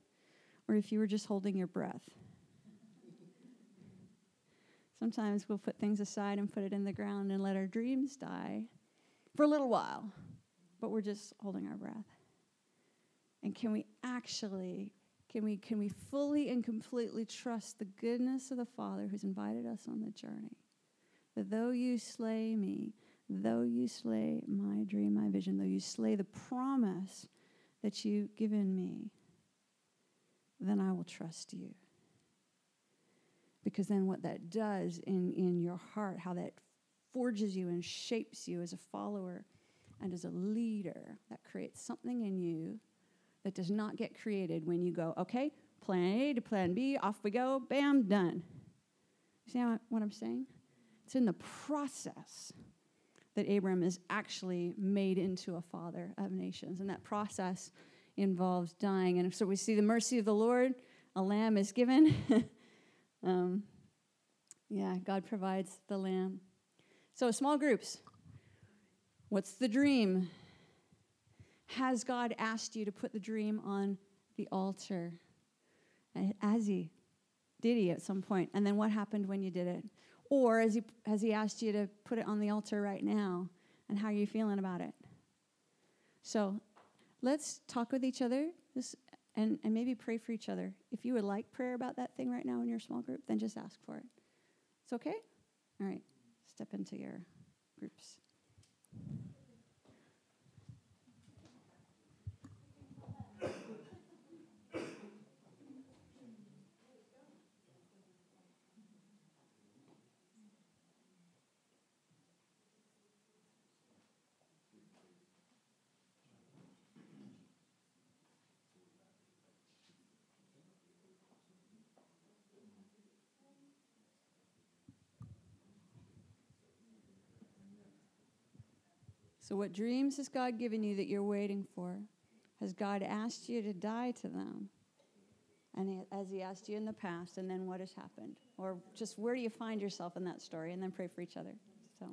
or if you were just holding your breath. Sometimes we'll put things aside and put it in the ground and let our dreams die for a little while, but we're just holding our breath. And can we actually, can we, can we fully and completely trust the goodness of the Father who's invited us on the journey? that though you slay me, though you slay my dream, my vision, though you slay the promise that you've given me, then I will trust you. Because then what that does in, in your heart, how that forges you and shapes you as a follower and as a leader, that creates something in you that does not get created when you go, okay, plan A to plan B, off we go, bam, done. You see what I'm saying? It's in the process that Abram is actually made into a father of nations. And that process involves dying. And so we see the mercy of the Lord, a lamb is given. um, yeah, God provides the lamb. So, small groups. What's the dream? Has God asked you to put the dream on the altar? As he did he at some point? And then what happened when you did it? Or has he, has he asked you to put it on the altar right now? And how are you feeling about it? So let's talk with each other this, and, and maybe pray for each other. If you would like prayer about that thing right now in your small group, then just ask for it. It's okay? All right, step into your groups. So, what dreams has God given you that you're waiting for? Has God asked you to die to them? And as He asked you in the past, and then what has happened? Or just where do you find yourself in that story? And then pray for each other. So.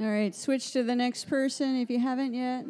All right, switch to the next person if you haven't yet.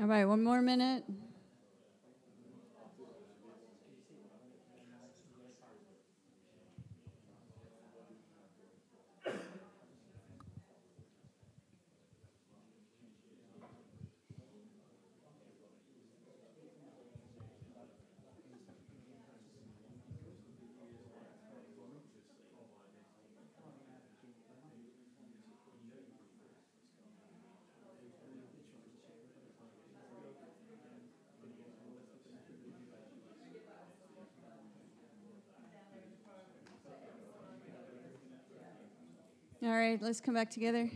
All right, one more minute. Right, let's come back together.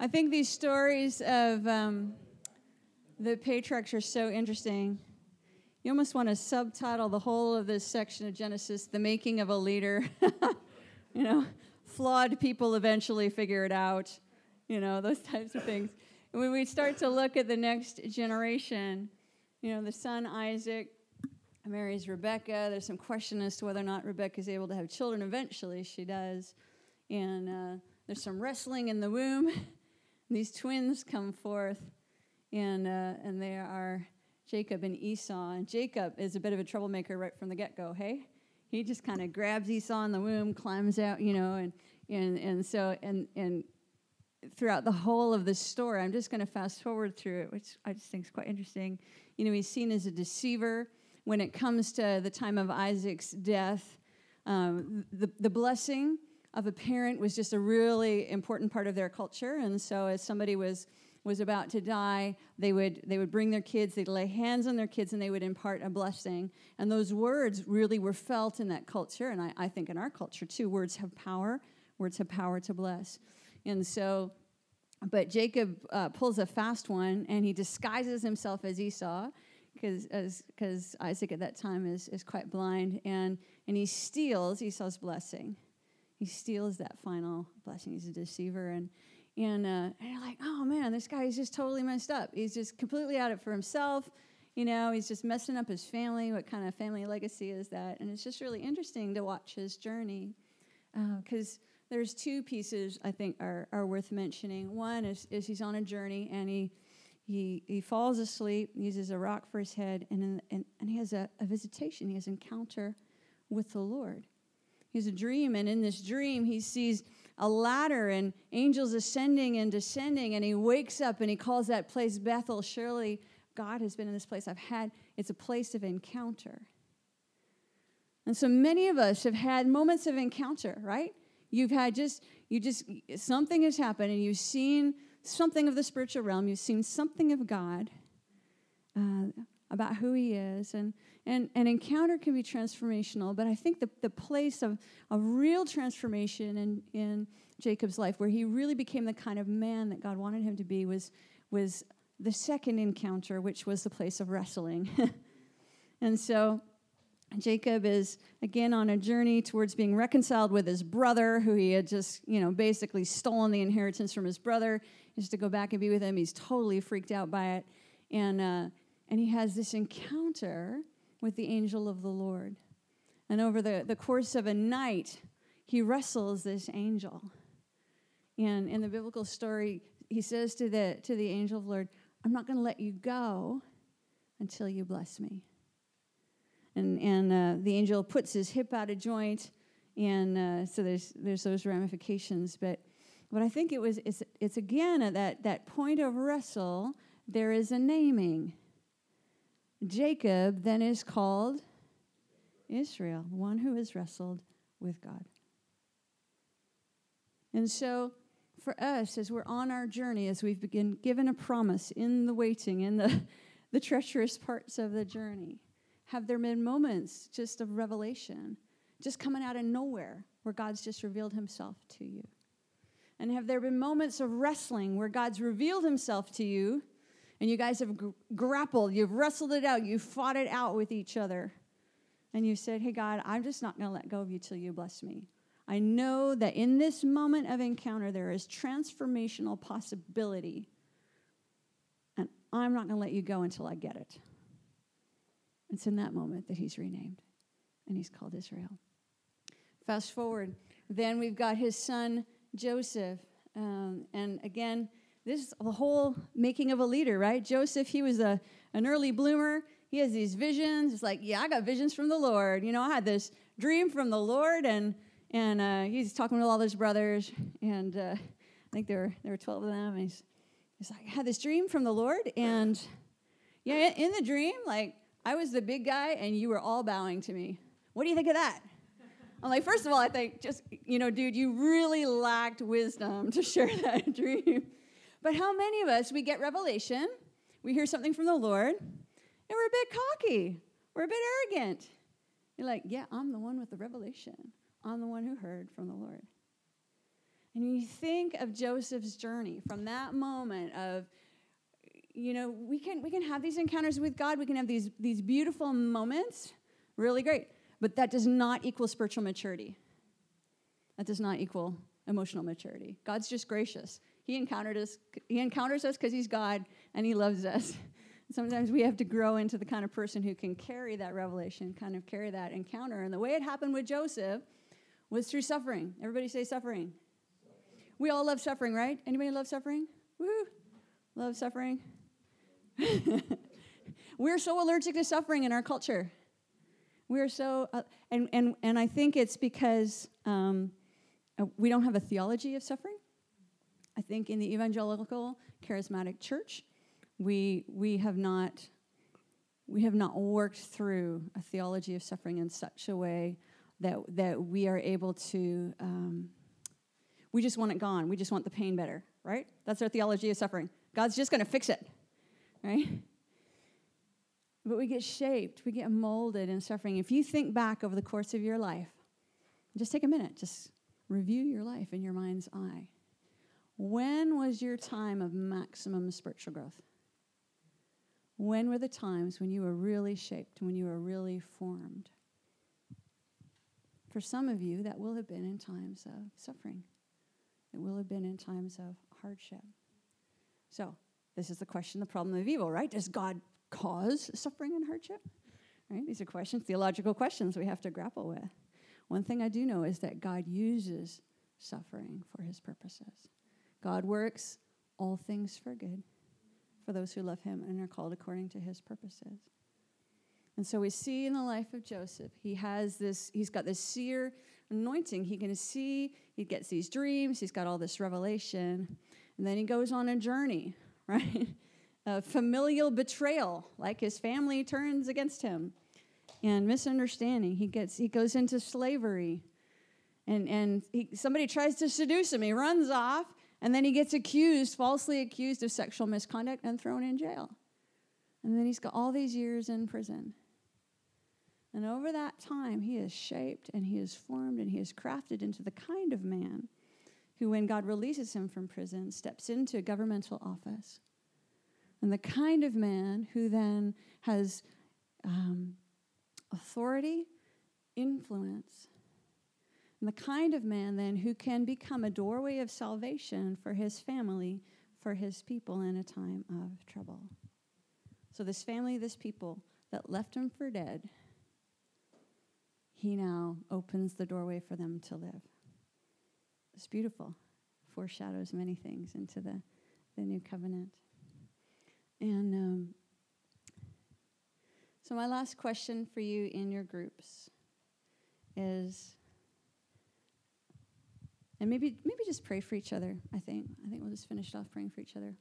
I think these stories of um, the patriarchs are so interesting. You almost want to subtitle the whole of this section of Genesis, The Making of a Leader. you know, flawed people eventually figure it out, you know, those types of things. And when we start to look at the next generation, you know, the son Isaac marries Rebecca. There's some question as to whether or not Rebecca is able to have children. Eventually, she does. And uh, there's some wrestling in the womb. These twins come forth, and, uh, and they are Jacob and Esau. And Jacob is a bit of a troublemaker right from the get go, hey? He just kind of grabs Esau in the womb, climbs out, you know, and and and so and and throughout the whole of the story, I'm just going to fast forward through it, which I just think is quite interesting. You know, he's seen as a deceiver when it comes to the time of Isaac's death. Um, the the blessing of a parent was just a really important part of their culture, and so as somebody was was about to die, they would, they would bring their kids, they'd lay hands on their kids, and they would impart a blessing. And those words really were felt in that culture, and I, I think in our culture too. Words have power, words have power to bless. And so, but Jacob uh, pulls a fast one, and he disguises himself as Esau because Isaac at that time is, is quite blind, and, and he steals Esau's blessing. He steals that final blessing. He's a deceiver, and, and, uh, and you're like, oh man, this guy is just totally messed up. He's just completely out it for himself. You know, he's just messing up his family. What kind of family legacy is that? And it's just really interesting to watch his journey because uh, there's two pieces I think are, are worth mentioning. One is, is he's on a journey and he, he, he falls asleep, uses a rock for his head, and, and, and he has a, a visitation. He has encounter with the Lord. He has a dream, and in this dream, he sees a ladder and angels ascending and descending. And he wakes up and he calls that place Bethel. Surely God has been in this place. I've had, it's a place of encounter. And so many of us have had moments of encounter, right? You've had just, you just, something has happened and you've seen something of the spiritual realm. You've seen something of God. Uh, about who he is. And, and an encounter can be transformational, but I think the, the place of, of real transformation in, in Jacob's life, where he really became the kind of man that God wanted him to be, was, was the second encounter, which was the place of wrestling. and so Jacob is again on a journey towards being reconciled with his brother, who he had just, you know, basically stolen the inheritance from his brother. Just to go back and be with him, he's totally freaked out by it. And, uh, and he has this encounter with the angel of the Lord. And over the, the course of a night, he wrestles this angel. And in the biblical story, he says to the, to the angel of the Lord, I'm not going to let you go until you bless me. And, and uh, the angel puts his hip out of joint, and uh, so there's, there's those ramifications. But, but I think it was, it's, it's again at that, that point of wrestle, there is a naming. Jacob then is called Israel, one who has wrestled with God. And so, for us, as we're on our journey, as we've been given a promise in the waiting, in the, the treacherous parts of the journey, have there been moments just of revelation, just coming out of nowhere, where God's just revealed himself to you? And have there been moments of wrestling where God's revealed himself to you and you guys have grappled, you've wrestled it out, you've fought it out with each other. And you said, Hey, God, I'm just not going to let go of you till you bless me. I know that in this moment of encounter, there is transformational possibility. And I'm not going to let you go until I get it. It's in that moment that he's renamed, and he's called Israel. Fast forward, then we've got his son Joseph. Um, and again, this is the whole making of a leader, right? Joseph, he was a, an early bloomer. He has these visions. It's like, yeah, I got visions from the Lord. You know, I had this dream from the Lord, and and uh, he's talking to all his brothers, and uh, I think there were there were twelve of them. And he's he's like, I had this dream from the Lord, and yeah, in the dream, like I was the big guy, and you were all bowing to me. What do you think of that? I'm like, first of all, I think just, you know, dude, you really lacked wisdom to share that dream. But how many of us, we get revelation, we hear something from the Lord, and we're a bit cocky, we're a bit arrogant. You're like, yeah, I'm the one with the revelation. I'm the one who heard from the Lord. And you think of Joseph's journey from that moment of, you know, we can we can have these encounters with God, we can have these these beautiful moments, really great. But that does not equal spiritual maturity. That does not equal emotional maturity. God's just gracious. He encountered us. He encounters us because He's God and He loves us. Sometimes we have to grow into the kind of person who can carry that revelation, kind of carry that encounter. And the way it happened with Joseph was through suffering. Everybody say suffering. We all love suffering, right? Anybody love suffering? Woo! Love suffering. We're so allergic to suffering in our culture. We're so, uh, and, and, and I think it's because um, uh, we don't have a theology of suffering. I think in the evangelical charismatic church, we, we have not we have not worked through a theology of suffering in such a way that that we are able to um, we just want it gone we just want the pain better right that's our theology of suffering god's just going to fix it right but we get shaped, we get molded in suffering. If you think back over the course of your life, just take a minute, just review your life in your mind's eye. When was your time of maximum spiritual growth? When were the times when you were really shaped, when you were really formed? For some of you, that will have been in times of suffering. It will have been in times of hardship. So, this is the question, the problem of evil, right? Does God cause suffering and hardship? Right? These are questions, theological questions we have to grapple with. One thing I do know is that God uses suffering for his purposes. God works all things for good for those who love him and are called according to his purposes. And so we see in the life of Joseph, he has this, he's got this seer anointing. He can see, he gets these dreams, he's got all this revelation. And then he goes on a journey, right? a familial betrayal, like his family turns against him, and misunderstanding. He gets he goes into slavery, and and he, somebody tries to seduce him. He runs off, and then he gets accused, falsely accused of sexual misconduct, and thrown in jail. And then he's got all these years in prison. And over that time, he is shaped and he is formed and he is crafted into the kind of man who, when God releases him from prison, steps into a governmental office and the kind of man who then has um, authority, influence, and the kind of man then who can become a doorway of salvation for his family, for his people in a time of trouble. So, this family, this people that left him for dead, he now opens the doorway for them to live. It's beautiful, foreshadows many things into the, the new covenant. And um, so, my last question for you in your groups is, and maybe maybe just pray for each other. I think I think we'll just finish off praying for each other.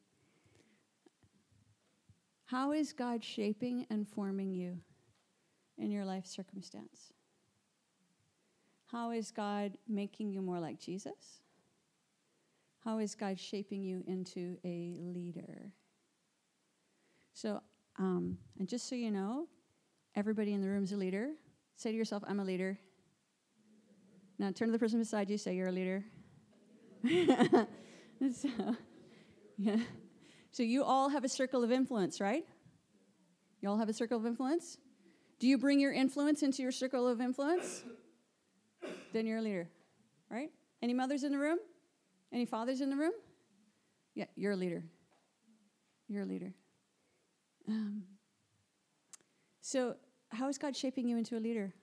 How is God shaping and forming you in your life circumstance? How is God making you more like Jesus? How is God shaping you into a leader? So, um, and just so you know, everybody in the room is a leader. Say to yourself, I'm a leader. Now turn to the person beside you, say, You're a leader. so, yeah. So you all have a circle of influence, right? You all have a circle of influence? Do you bring your influence into your circle of influence? then you're a leader, right? Any mothers in the room? Any fathers in the room? Yeah, you're a leader. You're a leader. Um, so, how is God shaping you into a leader?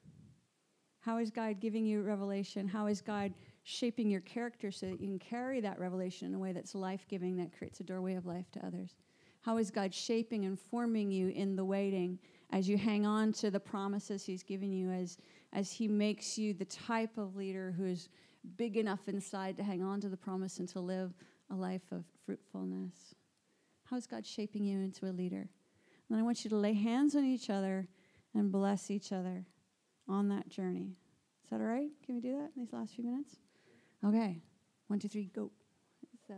How is God giving you revelation? How is God shaping your character so that you can carry that revelation in a way that's life giving, that creates a doorway of life to others? How is God shaping and forming you in the waiting as you hang on to the promises He's given you, as, as He makes you the type of leader who is big enough inside to hang on to the promise and to live a life of fruitfulness? How is God shaping you into a leader? And I want you to lay hands on each other and bless each other on that journey. Is that all right? Can we do that in these last few minutes? Okay. One, two, three, go. So.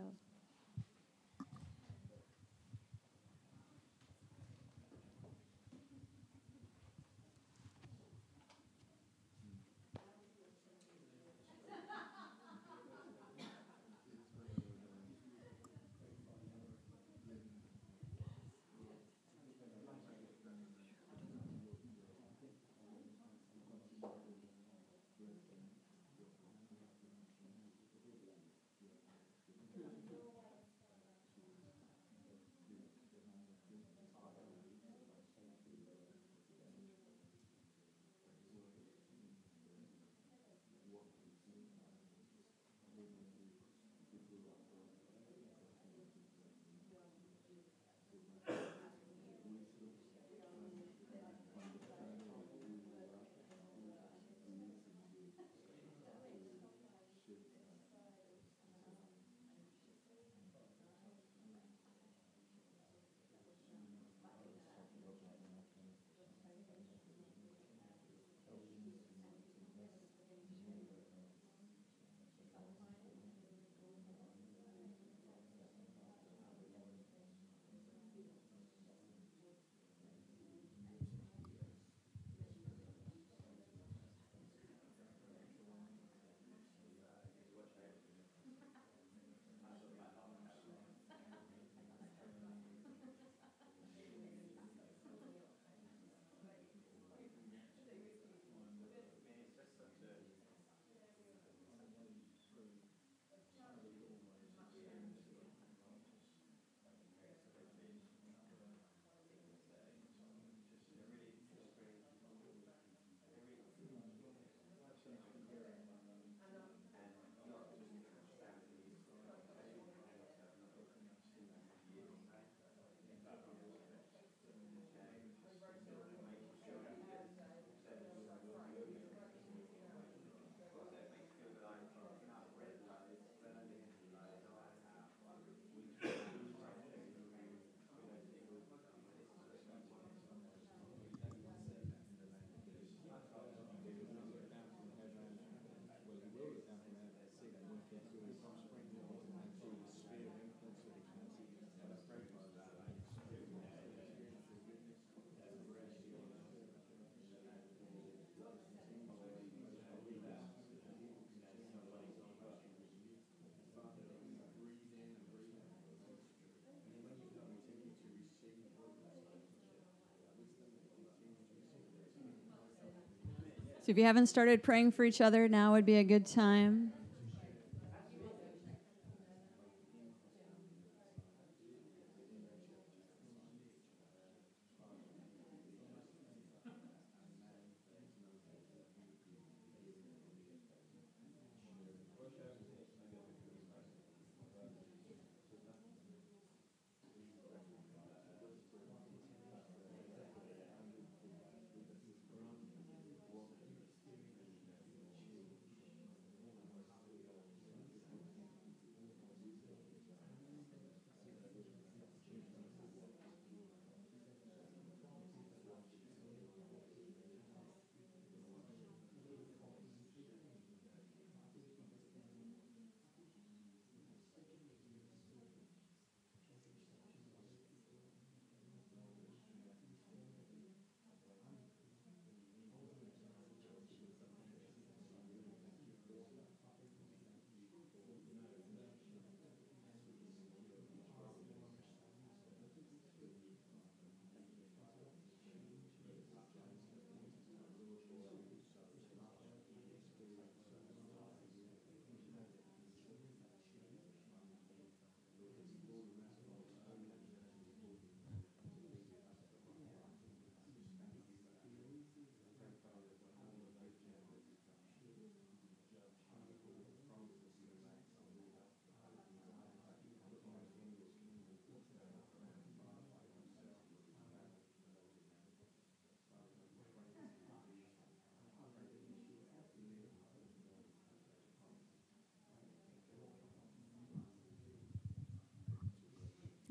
If you haven't started praying for each other, now would be a good time.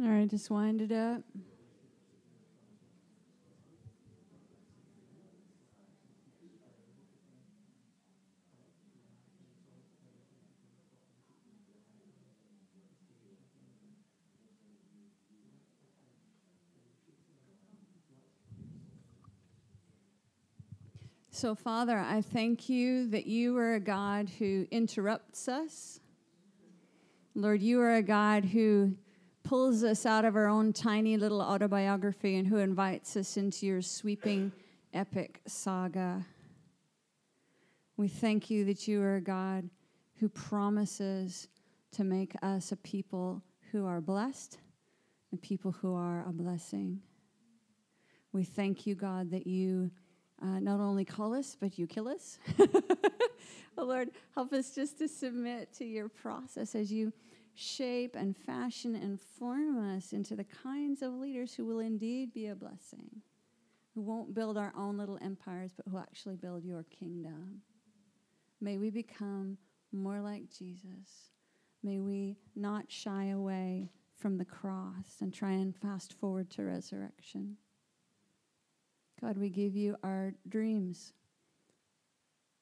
All right, just wind it up. So, Father, I thank you that you are a God who interrupts us. Lord, you are a God who pulls us out of our own tiny little autobiography and who invites us into your sweeping epic saga. We thank you that you are a God who promises to make us a people who are blessed and people who are a blessing. We thank you, God, that you uh, not only call us, but you kill us. oh, Lord, help us just to submit to your process as you shape and fashion and form us into the kinds of leaders who will indeed be a blessing, who won't build our own little empires, but who actually build your kingdom. May we become more like Jesus. May we not shy away from the cross and try and fast forward to resurrection. God, we give you our dreams.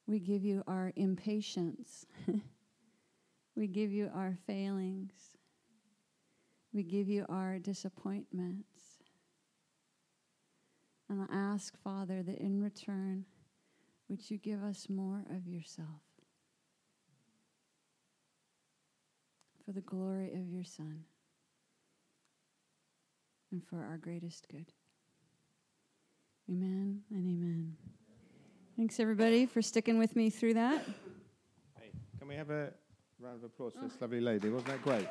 We give you our impatience. we give you our failings. We give you our disappointments. And I ask, Father, that in return, would you give us more of yourself for the glory of your Son and for our greatest good. Amen and amen. Thanks, everybody, for sticking with me through that. Hey, can we have a round of applause for this lovely lady? Wasn't that great?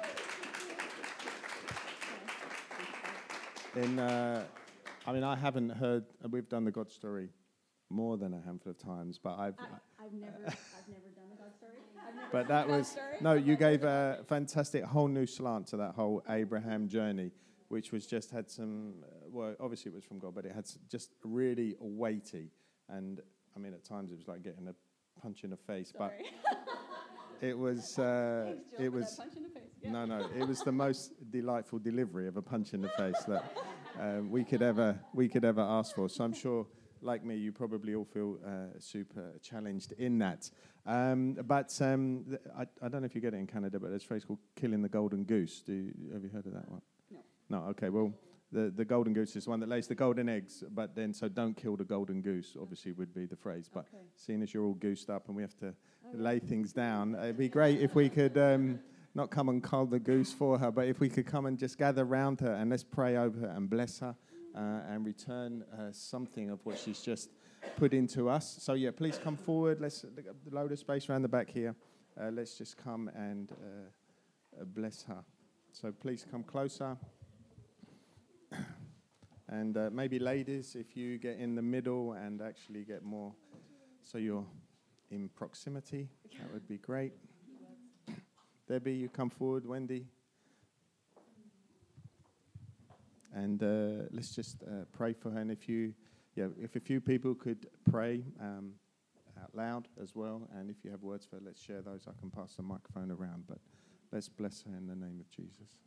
In, uh, I mean, I haven't heard. Uh, we've done the God story more than a handful of times, but I've. I, have never, I've never done the God story. but that was no. You gave a fantastic whole new slant to that whole Abraham journey, which was just had some. Uh, well, obviously it was from God, but it had just really weighty, and I mean, at times it was like getting a punch in the face, Sorry. but it was. Uh, Thanks, it was. Yeah. No, no, it was the most delightful delivery of a punch in the face that um, we could ever we could ever ask for. So I'm sure, like me, you probably all feel uh, super challenged in that. Um, but um, th- I, I don't know if you get it in Canada, but there's a phrase called "killing the golden goose." Do you, have you heard of that one? No. No. Okay. Well, the, the golden goose is the one that lays the golden eggs, but then so don't kill the golden goose. Obviously, would be the phrase. But Okay. seeing as you're all goosed up and we have to lay things down, it'd be great if we could um, not come and cull the goose for her, but if we could come and just gather around her and let's pray over her and bless her uh, and return uh, something of what she's just put into us. So yeah, please come forward. Let's load of space around the back here. Uh, let's just come and uh, uh, bless her. So please come closer. And uh, maybe ladies, if you get in the middle and actually get more, so you're in proximity, that would be great. Debbie, you come forward. Wendy. And uh, let's just uh, pray for her. And if you, yeah, if a few people could pray um, out loud as well, and if you have words for her, let's share those. I can pass the microphone around, but let's bless her in the name of Jesus.